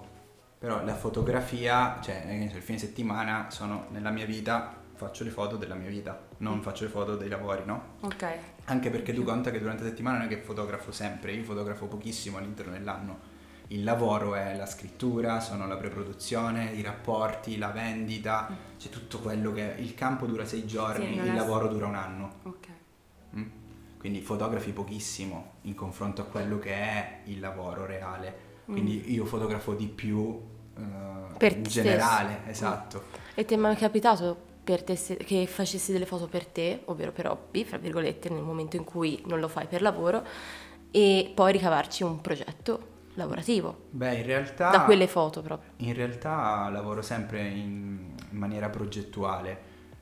S3: Però la fotografia, cioè il fine settimana sono nella mia vita, faccio le foto della mia vita, non mm. faccio le foto dei lavori, no?
S2: Ok.
S3: Anche perché tu conta che durante la settimana non è che fotografo sempre, io fotografo pochissimo all'interno dell'anno il lavoro è la scrittura, sono la preproduzione, i rapporti, la vendita, mm. c'è tutto quello che... Il campo dura sei giorni, sì, il lavoro dura un anno.
S2: Ok.
S3: Mm? Quindi fotografi pochissimo in confronto a quello che è il lavoro reale. Quindi mm. io fotografo di più uh, per in generale, stesso. esatto.
S1: E ti è mai capitato te che facessi delle foto per te, ovvero per hobby, fra virgolette, nel momento in cui non lo fai per lavoro, e poi ricavarci un progetto lavorativo.
S3: Beh, in realtà...
S1: Da quelle foto proprio.
S3: In realtà lavoro sempre in, in maniera progettuale,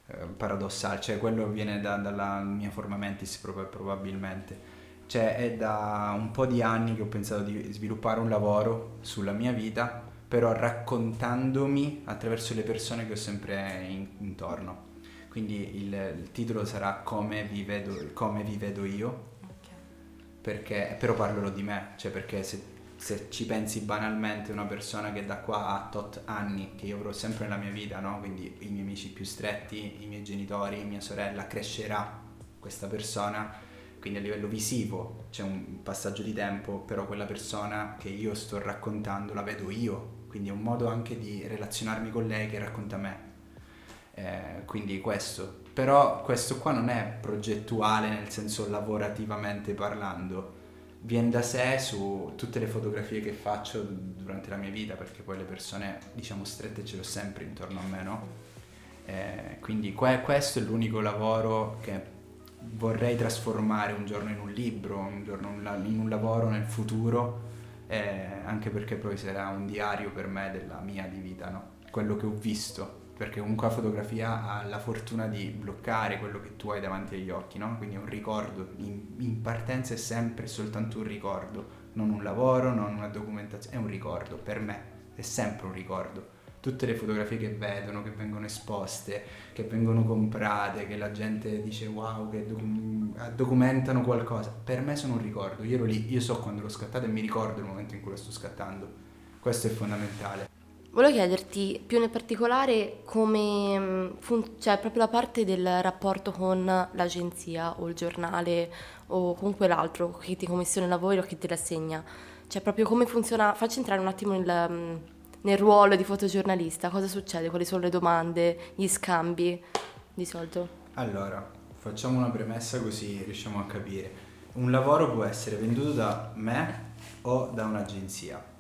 S3: eh, paradossale, cioè quello viene da, dalla mia forma mentis proprio, probabilmente. Cioè è da un po' di anni che ho pensato di sviluppare un lavoro sulla mia vita, però raccontandomi attraverso le persone che ho sempre in, intorno. Quindi il, il, titolo sarà Come vi vedo, come vi vedo io, perché, però parlerò di me, cioè perché se se ci pensi banalmente una persona che da qua a tot anni, che io avrò sempre nella mia vita, no? quindi i miei amici più stretti, i miei genitori, mia sorella, crescerà questa persona, quindi a livello visivo c'è un passaggio di tempo, però quella persona che io sto raccontando la vedo io, quindi è un modo anche di relazionarmi con lei che racconta me. Eh, quindi questo, però questo qua non è progettuale nel senso lavorativamente parlando, viene da sé su tutte le fotografie che faccio durante la mia vita, perché poi le persone, diciamo, strette ce l'ho sempre intorno a me, no? Eh, quindi que- questo è l'unico lavoro che vorrei trasformare un giorno in un libro, un giorno in un lavoro nel futuro, eh, anche perché poi sarà un diario per me della mia di vita, no? Quello che ho visto perché comunque la fotografia ha la fortuna di bloccare quello che tu hai davanti agli occhi, no? Quindi è un ricordo, in, in partenza è sempre soltanto un ricordo, non un lavoro, non una documentazione, è un ricordo per me, è sempre un ricordo. Tutte le fotografie che vedono, che vengono esposte, che vengono comprate, che la gente dice wow, che doc- documentano qualcosa, per me sono un ricordo. Io ero lì, io so quando l'ho scattato e mi ricordo il momento in cui lo sto scattando. Questo è fondamentale.
S1: Volevo chiederti più nel particolare come, fun- cioè proprio la parte del rapporto con l'agenzia o il giornale o comunque l'altro che ti commissiona il lavoro o che te l'assegna. Cioè proprio come funziona, facci entrare un attimo nel, nel ruolo di fotogiornalista, cosa succede, quali sono le domande, gli scambi di solito.
S3: Allora, facciamo una premessa così riusciamo a capire. Un lavoro può essere venduto da me o da un'agenzia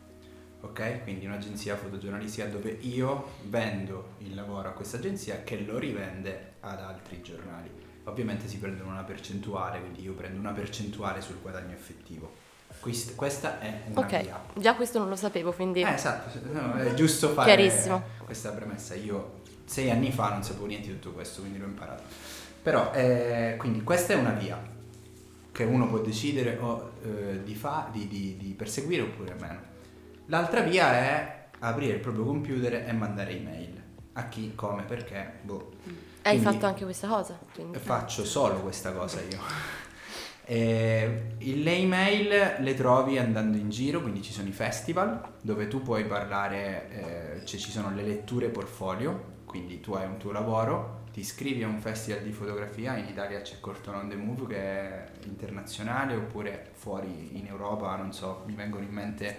S3: ok? Quindi un'agenzia fotogiornalistica dove io vendo il lavoro a questa agenzia che lo rivende ad altri giornali. Ovviamente si prendono una percentuale, quindi io prendo una percentuale sul guadagno effettivo. Quest- questa è una
S1: Ok,
S3: via.
S1: già questo non lo sapevo, quindi
S3: Eh, esatto, no, è giusto fare
S1: Chiarissimo.
S3: questa premessa. Io sei anni fa non sapevo niente di tutto questo, quindi l'ho imparato. Però, eh, quindi questa è una via che uno può decidere o, eh, di, fa- di- di- di perseguire oppure meno. L'altra via è aprire il proprio computer e mandare email. A chi, come, perché, boh.
S1: hai
S3: Quindi-
S1: fatto anche questa cosa. quindi-
S3: Faccio solo questa cosa io. E le email le trovi andando in giro, quindi ci sono i festival dove tu puoi parlare, eh, cioè ci sono le letture portfolio, quindi tu hai un tuo lavoro, ti iscrivi a un festival di fotografia, in Italia c'è Corton on the Move che è internazionale oppure fuori in Europa, non so, mi vengono in mente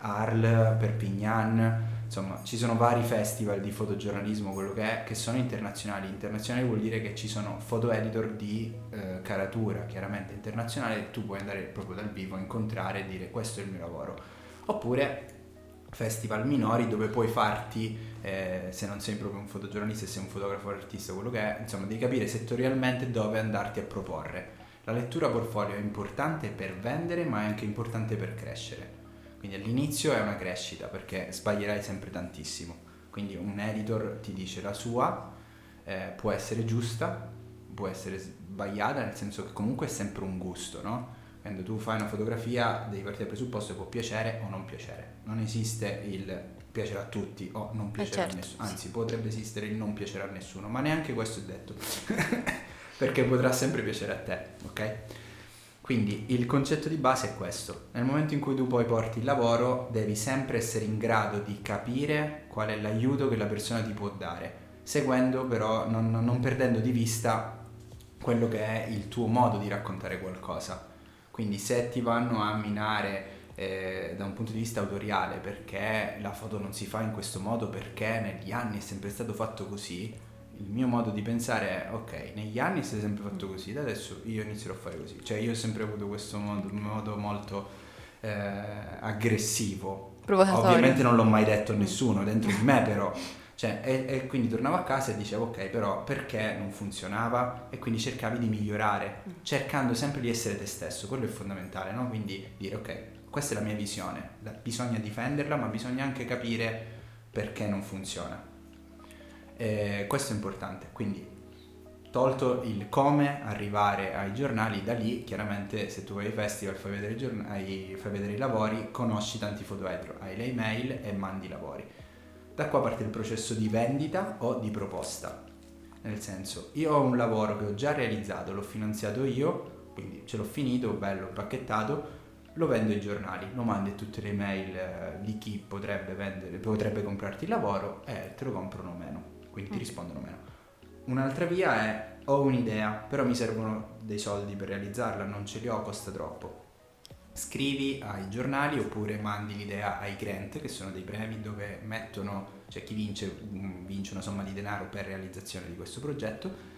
S3: Arles, Perpignan, insomma ci sono vari festival di fotogiornalismo, quello che è, che sono internazionali. Internazionali vuol dire che ci sono foto editor di eh, caratura, chiaramente internazionale, tu puoi andare proprio dal vivo, incontrare e dire questo è il mio lavoro. Oppure festival minori dove puoi farti, eh, se non sei proprio un fotogiornalista, se sei un fotografo artista, quello che è, insomma devi capire settorialmente dove andarti a proporre. La lettura portfolio è importante per vendere ma è anche importante per crescere. Quindi all'inizio è una crescita perché sbaglierai sempre tantissimo. Quindi un editor ti dice la sua, eh, può essere giusta, può essere sbagliata, nel senso che comunque è sempre un gusto, no? Quando tu fai una fotografia devi partire dal presupposto che può piacere o non piacere. Non esiste il piacere a tutti o non piacere
S1: certo,
S3: a nessuno. Anzi, potrebbe esistere il non piacere a nessuno, ma neanche questo è detto. <laughs> perché potrà sempre piacere a te, ok? Quindi il concetto di base è questo. Nel momento in cui tu poi porti il lavoro, devi sempre essere in grado di capire qual è l'aiuto che la persona ti può dare, seguendo però, non, non perdendo di vista quello che è il tuo modo di raccontare qualcosa. Quindi se ti vanno a minare eh, da un punto di vista autoriale perché la foto non si fa in questo modo, perché negli anni è sempre stato fatto così, il mio modo di pensare è ok, negli anni si è sempre fatto così, da adesso io inizierò a fare così. Cioè io ho sempre avuto questo modo, modo molto eh, aggressivo. Ovviamente non l'ho mai detto a nessuno, dentro di me <laughs> però. Cioè, e, e quindi tornavo a casa e dicevo ok, però perché non funzionava? E quindi cercavi di migliorare, cercando sempre di essere te stesso, quello è fondamentale, no? Quindi dire ok, questa è la mia visione, la- bisogna difenderla, ma bisogna anche capire perché non funziona. Eh, questo è importante, quindi tolto il come arrivare ai giornali, da lì chiaramente se tu vai ai festival, fai vedere i, giorn- hai- fai vedere i lavori, conosci tanti foto editor, hai le email e mandi i lavori. Da qua parte il processo di vendita o di proposta. Nel senso, io ho un lavoro che ho già realizzato, l'ho finanziato io, quindi ce l'ho finito, bello, pacchettato, lo vendo ai giornali, lo mandi a tutte le mail eh, di chi potrebbe, vendere, potrebbe comprarti il lavoro e te lo comprano meno, quindi ti
S1: Mm.
S3: rispondono meno. Un'altra via è ho un'idea, però mi servono dei soldi per realizzarla, non ce li ho, costa troppo. Scrivi ai giornali oppure mandi l'idea ai grant, che sono dei premi dove mettono, cioè chi vince mm, vince una somma di denaro per realizzazione di questo progetto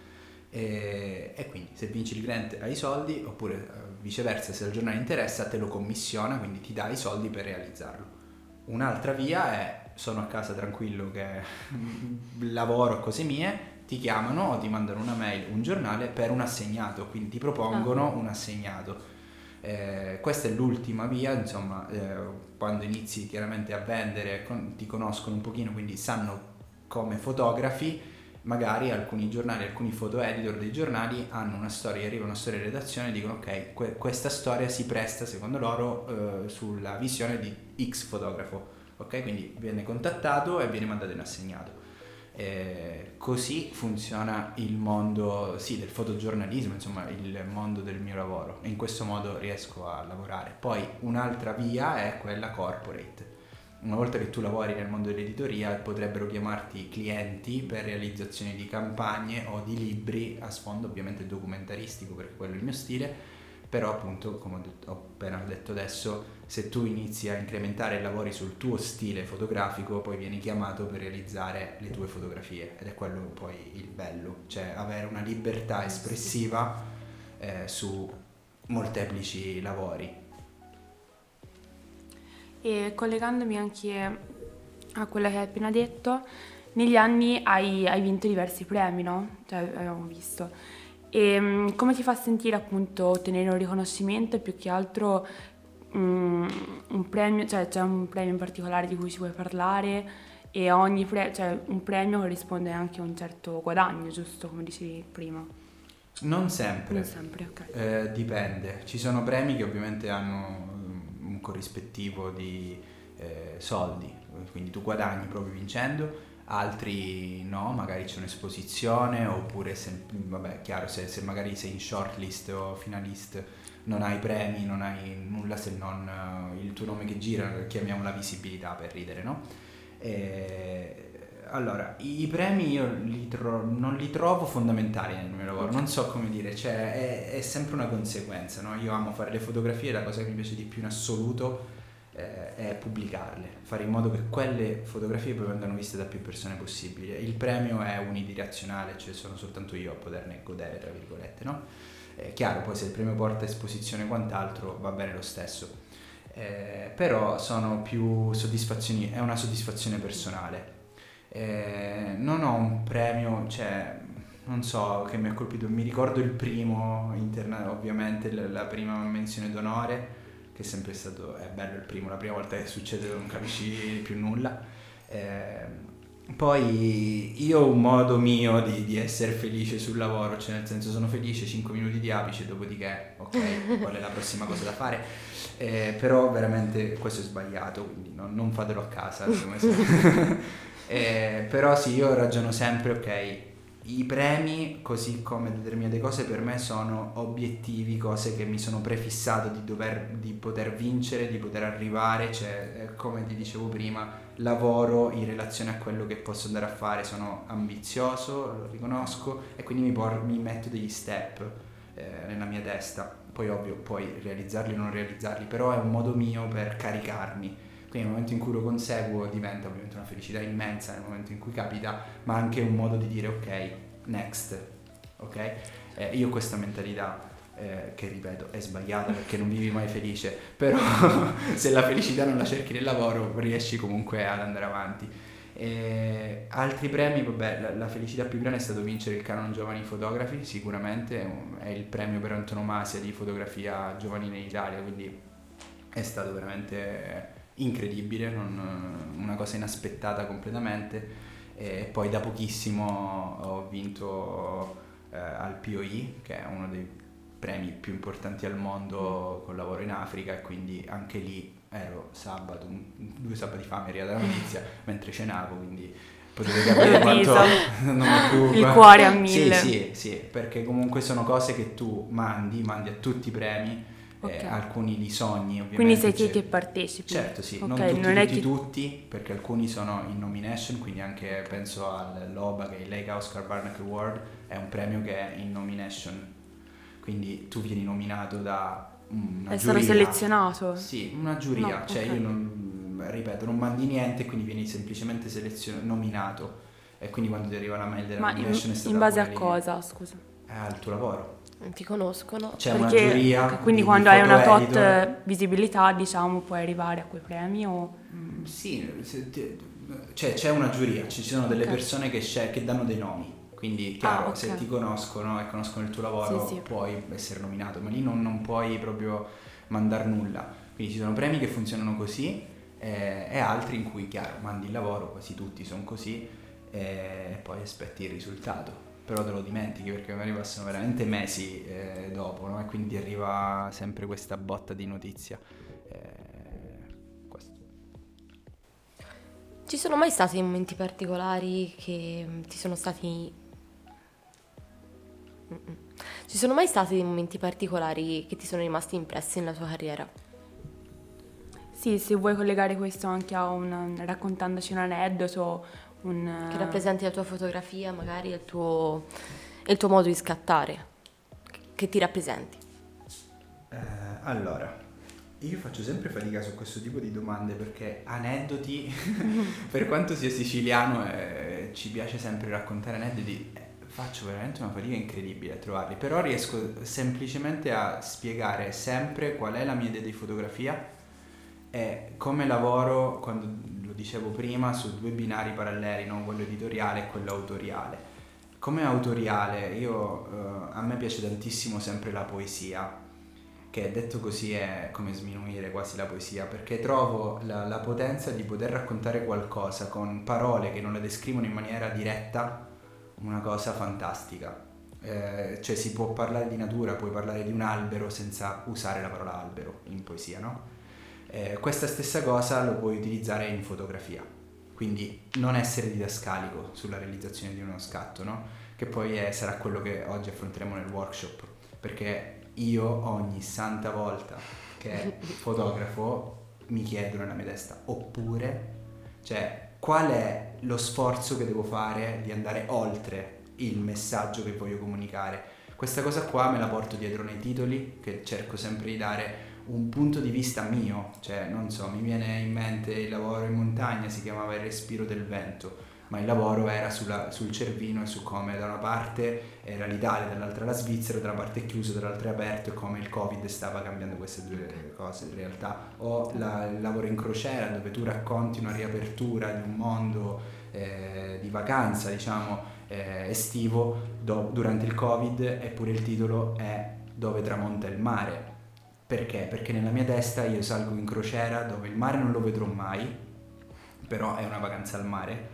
S3: e, e quindi se vinci il grant hai i soldi oppure eh, viceversa se al giornale interessa te lo commissiona, quindi ti dà i soldi per realizzarlo. Un'altra via è sono a casa tranquillo che lavoro a cose mie, ti chiamano o ti mandano una mail, un giornale per un assegnato, quindi ti propongono un assegnato. Eh, questa è l'ultima via, insomma, eh, quando inizi chiaramente a vendere con- ti conoscono un pochino, quindi sanno come fotografi magari alcuni giornali, alcuni foto editor dei giornali hanno una storia, arriva una storia in redazione e dicono ok, que- questa storia si presta secondo loro eh, sulla visione di X fotografo, ok? Quindi viene contattato e viene mandato in assegnato. Eh, così funziona il mondo sì, del fotogiornalismo, insomma il mondo del mio lavoro in questo modo riesco a lavorare. Poi un'altra via è quella corporate una volta che tu lavori nel mondo dell'editoria potrebbero chiamarti clienti per realizzazione di campagne o di libri a sfondo ovviamente documentaristico perché quello è il mio stile però appunto come ho, appena detto adesso se tu inizi a incrementare e lavori sul tuo stile fotografico poi vieni chiamato per realizzare le tue fotografie ed è quello poi il bello cioè avere una libertà espressiva eh, su molteplici lavori
S2: e collegandomi anche a quello che hai appena detto, negli anni hai, hai vinto diversi premi, no? Cioè, abbiamo visto. E um, come ti fa sentire appunto ottenere un riconoscimento e più che altro um, un premio, cioè c'è un premio in particolare di cui si può parlare e ogni pre- cioè, un premio corrisponde anche a un certo guadagno, giusto come dicevi prima?
S3: Non sempre.
S2: Non sempre, ok.
S3: Eh, dipende. Ci sono premi che ovviamente hanno un corrispettivo di eh, soldi, quindi tu guadagni proprio vincendo, altri no, magari c'è un'esposizione oppure se, vabbè, chiaro, se, se, magari sei in shortlist o finalist non hai premi, non hai nulla se non uh, il tuo nome che gira, chiamiamo la visibilità per ridere, no? E, allora, i premi io li tro- non li trovo fondamentali nel mio lavoro, non so come dire, cioè è, è sempre una conseguenza, no? Io amo fare le fotografie, la cosa che mi piace di più in assoluto eh, è pubblicarle, fare in modo che quelle fotografie poi vengano viste da più persone possibili. Il premio è unidirezionale, cioè sono soltanto io a poterne godere, tra virgolette, no? È chiaro, poi se il premio porta esposizione e quant'altro va bene lo stesso. Eh, però sono più soddisfazioni, è una soddisfazione personale eh, non ho un premio, cioè, non so, che mi ha colpito. Mi ricordo il primo, interna- ovviamente la prima menzione d'onore, che è sempre stato, è bello il primo, la prima volta che succede non capisci più nulla. Eh, poi io ho un modo mio di, di, essere felice sul lavoro, cioè nel senso sono felice 5 minuti di apice, dopodiché ok, <laughs> qual è la prossima cosa da fare? Eh, però veramente questo è sbagliato, quindi non, non fatelo a casa. <laughs> <laughs> Eh, però sì, io ragiono sempre, ok, i premi, così come determinate cose, per me sono obiettivi, cose che mi sono prefissato di, dover, di poter vincere, di poter arrivare, cioè, come ti dicevo prima, lavoro in relazione a quello che posso andare a fare, sono ambizioso, lo riconosco, e quindi mi, por- mi metto degli step eh, nella mia testa. Poi ovvio, puoi realizzarli o non realizzarli, però è un modo mio per caricarmi quindi nel momento in cui lo conseguo diventa ovviamente una felicità immensa nel momento in cui capita, ma anche un modo di dire ok, next, ok? Eh, io ho questa mentalità eh, che ripeto è sbagliata perché non vivi mai felice, <laughs> però <laughs> se la felicità non la cerchi nel lavoro riesci comunque ad andare avanti. E altri premi, vabbè, la, la, felicità più grande è stato vincere il Canon Giovani Fotografi, sicuramente è il premio per antonomasia di fotografia giovanile in Italia, quindi è stato veramente incredibile, non, una cosa inaspettata completamente. E poi da pochissimo ho vinto eh, al POI, che è uno dei premi più importanti al mondo col lavoro in Africa e quindi anche lì ero sabato, un, due sabati fa mi arriva la notizia <laughs> mentre cenavo, quindi potete <laughs> capire quanto <laughs> non è più...
S2: Il cuore a mille.
S3: Sì, sì, sì, perché comunque sono cose che tu mandi, mandi a tutti i premi okay. eh, alcuni li sogni ovviamente.
S2: Quindi sei te che partecipi?
S3: Certo sì, okay, non tutti, non tutti, che... tutti, perché alcuni sono in nomination, quindi anche penso al LOBA che è il Lake Oscar Barnacle Award, è un premio che è in nomination, quindi tu vieni nominato da una è
S2: stato selezionato?
S3: Sì, una giuria, no, cioè okay. io non, ripeto, non mandi niente, quindi vieni semplicemente selezionato, nominato e quindi quando ti arriva la mail della
S2: Ma
S3: nomination
S2: in,
S3: è stata
S2: in base a cosa, scusa?
S3: È al tuo lavoro
S1: non ti conoscono.
S3: C'è Perché, una giuria.
S2: Quindi
S3: di,
S2: quando hai una tot
S3: editor.
S2: visibilità, diciamo, puoi arrivare a quei premi o...
S3: Mm, sì, cioè, c'è una giuria, ci sono delle okay. persone che, che, danno dei nomi. Quindi, chiaro, ah, okay. se ti conoscono e conoscono il tuo lavoro, sì, sì. puoi essere nominato, ma lì non, non puoi proprio mandare nulla. Quindi ci sono premi che funzionano così eh, e altri in cui, chiaro, mandi il lavoro, quasi tutti sono così e poi aspetti il risultato. Però te lo dimentichi perché magari passano veramente mesi eh, dopo, no? E quindi arriva sempre questa botta di notizia. Eh, questo.
S1: Ci sono mai stati momenti particolari che ti sono stati... Mm-mm. Ci sono mai stati dei momenti particolari che ti sono rimasti impressi nella tua carriera?
S2: Sì, se vuoi collegare questo anche a un, raccontandoci un aneddoto, un...
S1: Che rappresenti la tua fotografia, magari il tuo, il tuo modo di scattare, che ti rappresenti.
S3: Eh, allora, io faccio sempre fatica su questo tipo di domande perché aneddoti, <laughs> per quanto sia siciliano e ci piace sempre raccontare aneddoti, eh, faccio veramente una fatica incredibile a trovarli, però riesco semplicemente a spiegare sempre qual è la mia idea di fotografia e come lavoro, quando dicevo prima, su due binari paralleli, no? quello editoriale e quello autoriale. Come autoriale, io, eh, a me piace tantissimo sempre la poesia, che detto così è come sminuire quasi la poesia, perché trovo la, la potenza di poter raccontare qualcosa con parole che non la descrivono in maniera diretta, una cosa fantastica. Eh, cioè si può parlare di natura, puoi parlare di un albero senza usare la parola albero in poesia, no? Eh, questa stessa cosa lo puoi utilizzare in fotografia, quindi non essere didascalico sulla realizzazione di uno scatto, no? che poi è, sarà quello che oggi affronteremo nel workshop, perché io ogni santa volta che <laughs> fotografo mi chiedo nella mia testa, oppure, cioè, qual è lo sforzo che devo fare di andare oltre il messaggio che voglio comunicare? Questa cosa qua me la porto dietro nei titoli, che cerco sempre di dare un punto di vista mio, cioè non so, mi viene in mente il lavoro in montagna, si chiamava il respiro del vento, ma il lavoro era sulla, sul Cervino e su come da una parte era l'Italia, dall'altra la Svizzera, da una parte chiuso, dall'altra è aperto e come il Covid stava cambiando queste due cose in realtà. O la, il lavoro in crociera dove tu racconti una riapertura di un mondo eh, di vacanza, diciamo, eh, estivo do, durante il Covid eppure il titolo è Dove tramonta il mare perché? Perché nella mia testa io salgo in crociera dove il mare non lo vedrò mai, però è una vacanza al mare,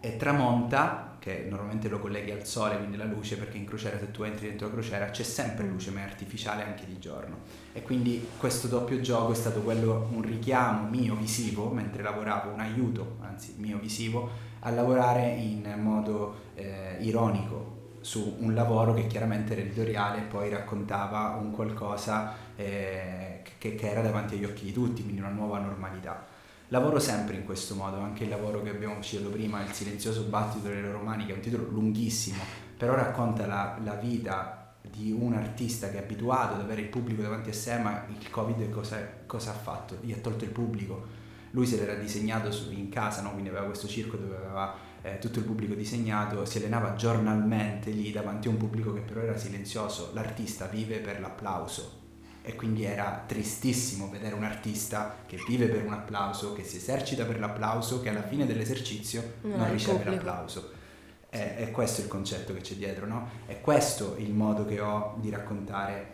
S3: e tramonta, che normalmente lo colleghi al sole, quindi la luce, perché in crociera se tu entri dentro la crociera c'è sempre luce, ma è artificiale anche di giorno. E quindi questo doppio gioco è stato quello, un richiamo mio visivo, mentre lavoravo, un aiuto, anzi mio visivo, a lavorare in modo eh, ironico, su un lavoro che chiaramente era editoriale e poi raccontava un qualcosa eh, che, che, era davanti agli occhi di tutti, quindi una nuova normalità. Lavoro sempre in questo modo, anche il lavoro che abbiamo citato prima, Il silenzioso battito delle romani, che è un titolo lunghissimo, però racconta la, la vita di un artista che è abituato ad avere il pubblico davanti a sé, ma il Covid cosa, cosa ha fatto? Gli ha tolto il pubblico. Lui se l'era disegnato su, in casa, no? quindi aveva questo circo dove aveva eh, tutto il pubblico disegnato, si allenava giornalmente lì davanti a un pubblico che però era silenzioso, l'artista vive per l'applauso e quindi era tristissimo vedere un artista che vive per un applauso, che si esercita per l'applauso, che alla fine dell'esercizio non, non riceve pubblico. l'applauso. È, è, questo il concetto che c'è dietro, no? È questo il modo che ho di raccontare,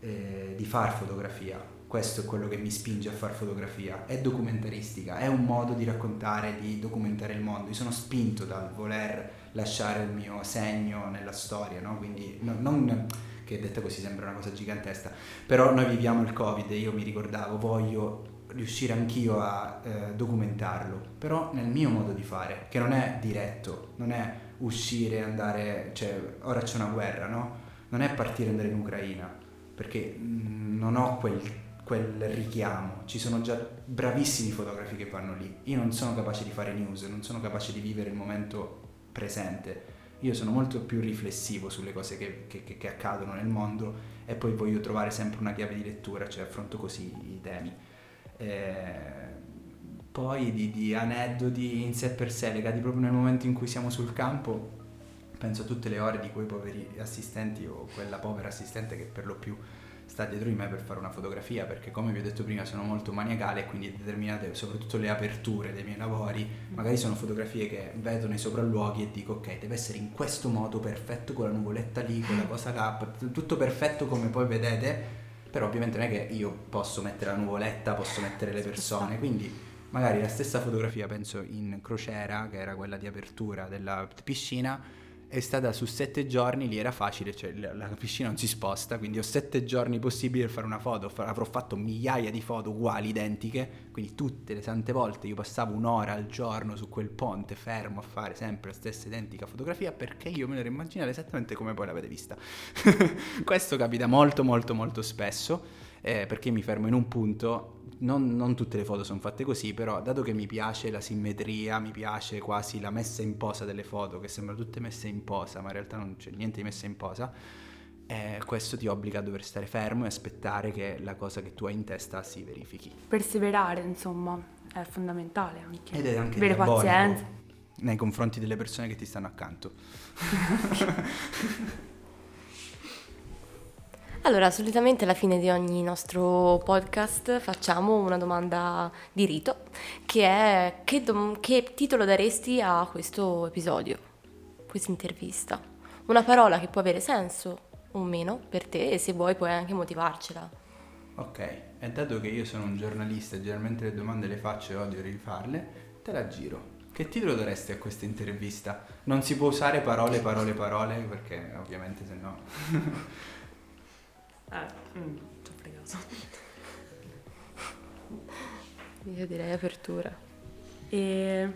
S3: eh, di far fotografia questo è quello che mi spinge a fare fotografia, è documentaristica, è un modo di raccontare, di documentare il mondo. Io sono spinto dal voler lasciare il mio segno nella storia, no? quindi no, non che detta così sembra una cosa gigantesca, però noi viviamo il Covid e io mi ricordavo, voglio riuscire anch'io a eh, documentarlo, però nel mio modo di fare, che non è diretto, non è uscire, andare, cioè ora c'è una guerra, no? Non è partire andare in Ucraina, perché mh, non ho quel quel richiamo. Ci sono già bravissimi fotografi che vanno lì. Io non sono capace di fare news, non sono capace di vivere il momento presente. Io sono molto più riflessivo sulle cose che, che, che accadono nel mondo e poi voglio trovare sempre una chiave di lettura, cioè affronto così i temi. Eh, poi di, di aneddoti in sé per sé legati proprio nel momento in cui siamo sul campo, penso a tutte le ore di quei poveri assistenti o quella povera assistente che per lo più sta dietro di me per fare una fotografia perché come vi ho detto prima sono molto maniacale e quindi determinate soprattutto le aperture dei miei lavori magari sono fotografie che vedo nei sopralluoghi e dico ok deve essere in questo modo perfetto con la nuvoletta lì con la cosa là tutto perfetto come poi vedete però ovviamente non è che io posso mettere la nuvoletta posso mettere le persone quindi magari la stessa fotografia, penso in crociera, che era quella di apertura della piscina, è stata su sette giorni, lì era facile, cioè la, piscina non si sposta, quindi ho sette giorni possibili per fare una foto, avrò fatto migliaia di foto uguali, identiche, quindi tutte le tante volte io passavo un'ora al giorno su quel ponte fermo a fare sempre la stessa identica fotografia perché io me l'ero immaginata esattamente come poi l'avete vista. <laughs> Questo capita molto molto molto spesso eh, perché mi fermo in un punto. Non, non, tutte le foto sono fatte così, però dato che mi piace la simmetria, mi piace quasi la messa in posa delle foto, che sembrano tutte messe in posa, ma in realtà non c'è niente di messa in posa, eh, questo ti obbliga a dover stare fermo e aspettare che la cosa che tu hai in testa si verifichi.
S2: Perseverare, insomma, è fondamentale anche.
S3: Ed è anche
S2: avere pazienza.
S3: Nei confronti delle persone che ti stanno accanto. <laughs> <laughs>
S1: Allora, solitamente alla fine di ogni nostro podcast facciamo una domanda di rito, che è che, dom- che titolo daresti a questo episodio, questa intervista? Una parola che può avere senso o meno per te e se vuoi puoi anche motivarcela.
S3: Ok, e dato che io sono un giornalista e generalmente le domande le faccio e odio rifarle, te la giro. Che titolo daresti a questa intervista? Non si può usare parole, parole, parole, perché ovviamente se no... <laughs>
S2: Eh, mm, ci ho pregato. <laughs>
S1: Io direi apertura.
S2: E...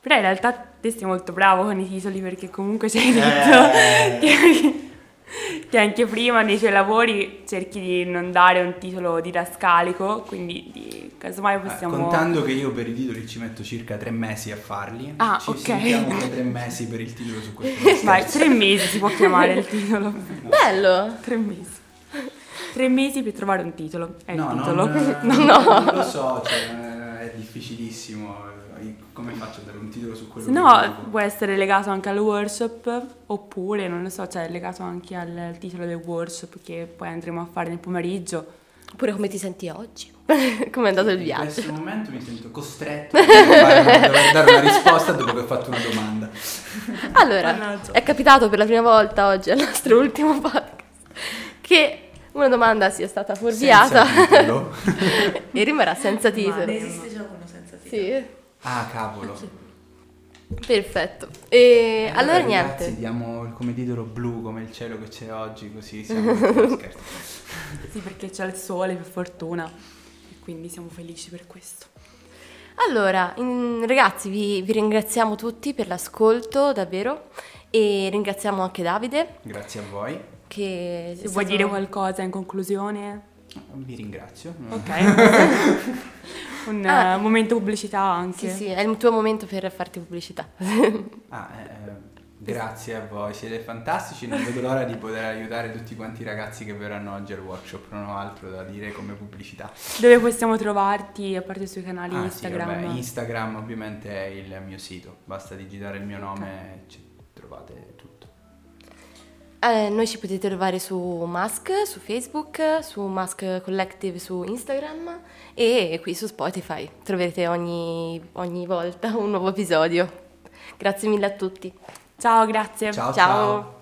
S2: Però in realtà te sei molto bravo con i titoli perché comunque ci hai detto eh. che, che, anche prima nei tuoi lavori cerchi di non dare un titolo didascalico, quindi di, casomai possiamo...
S3: Eh, contando che io per i titoli ci metto circa tre mesi a farli,
S2: ah,
S3: ci
S2: ok.
S3: sentiamo tre mesi per il titolo su questo. <laughs>
S2: Vai, tre mesi si può chiamare il titolo. <laughs>
S1: Bello!
S2: Tre mesi. Tre mesi per trovare un titolo. È
S3: no,
S2: il titolo. <laughs>
S3: Non,
S1: no.
S3: non lo so, cioè, è difficilissimo. Come faccio a dare un titolo su quello?
S2: No,
S3: che
S2: può essere legato anche al workshop, oppure, non lo so, cioè legato anche al, titolo del workshop che poi andremo a fare nel pomeriggio.
S1: Oppure come ti senti oggi? <laughs> come è andato il viaggio?
S3: In questo momento mi sento costretto a dover dare una risposta dopo che ho fatto una domanda.
S1: Allora, è capitato per la prima volta oggi al nostro ultimo podcast che una domanda sia stata fuorviata <laughs> e rimarrà senza titolo.
S4: Ma esiste già uno senza titolo?
S1: Sì.
S3: Ah, cavolo.
S1: Perfetto. E allora,
S3: allora ragazzi,
S1: niente.
S3: diamo come titolo blu come il cielo che c'è oggi, così siamo <laughs> scherzo.
S2: Sì, perché c'è il sole per fortuna e quindi siamo felici per questo.
S1: Allora, in, ragazzi, vi, vi ringraziamo tutti per l'ascolto, davvero, e ringraziamo anche Davide.
S3: Grazie a voi.
S1: Che
S2: Se vuoi dire qualcosa in conclusione?
S3: Vi ringrazio.
S2: Ok. <laughs> <laughs> Un
S1: Ah.
S2: eh, momento pubblicità anche.
S1: Sì, sì, è il tuo momento per farti pubblicità. <laughs>
S3: Ah, eh, grazie a voi, siete fantastici, non vedo l'ora di poter aiutare tutti quanti i ragazzi che verranno oggi al workshop, non ho altro da dire come pubblicità.
S2: Dove possiamo trovarti a parte sui canali
S3: Ah, sì,
S2: Instagram?
S3: vabbè, Instagram ovviamente è il mio sito, basta digitare il mio nome e ci trovate.
S1: Eh, noi ci potete trovare su Mask, su Facebook, su Mask Collective su Instagram e qui su Spotify. Troverete ogni, ogni volta un nuovo episodio. Grazie mille a tutti.
S2: Ciao, grazie.
S3: ciao.
S1: Ciao.
S3: ciao.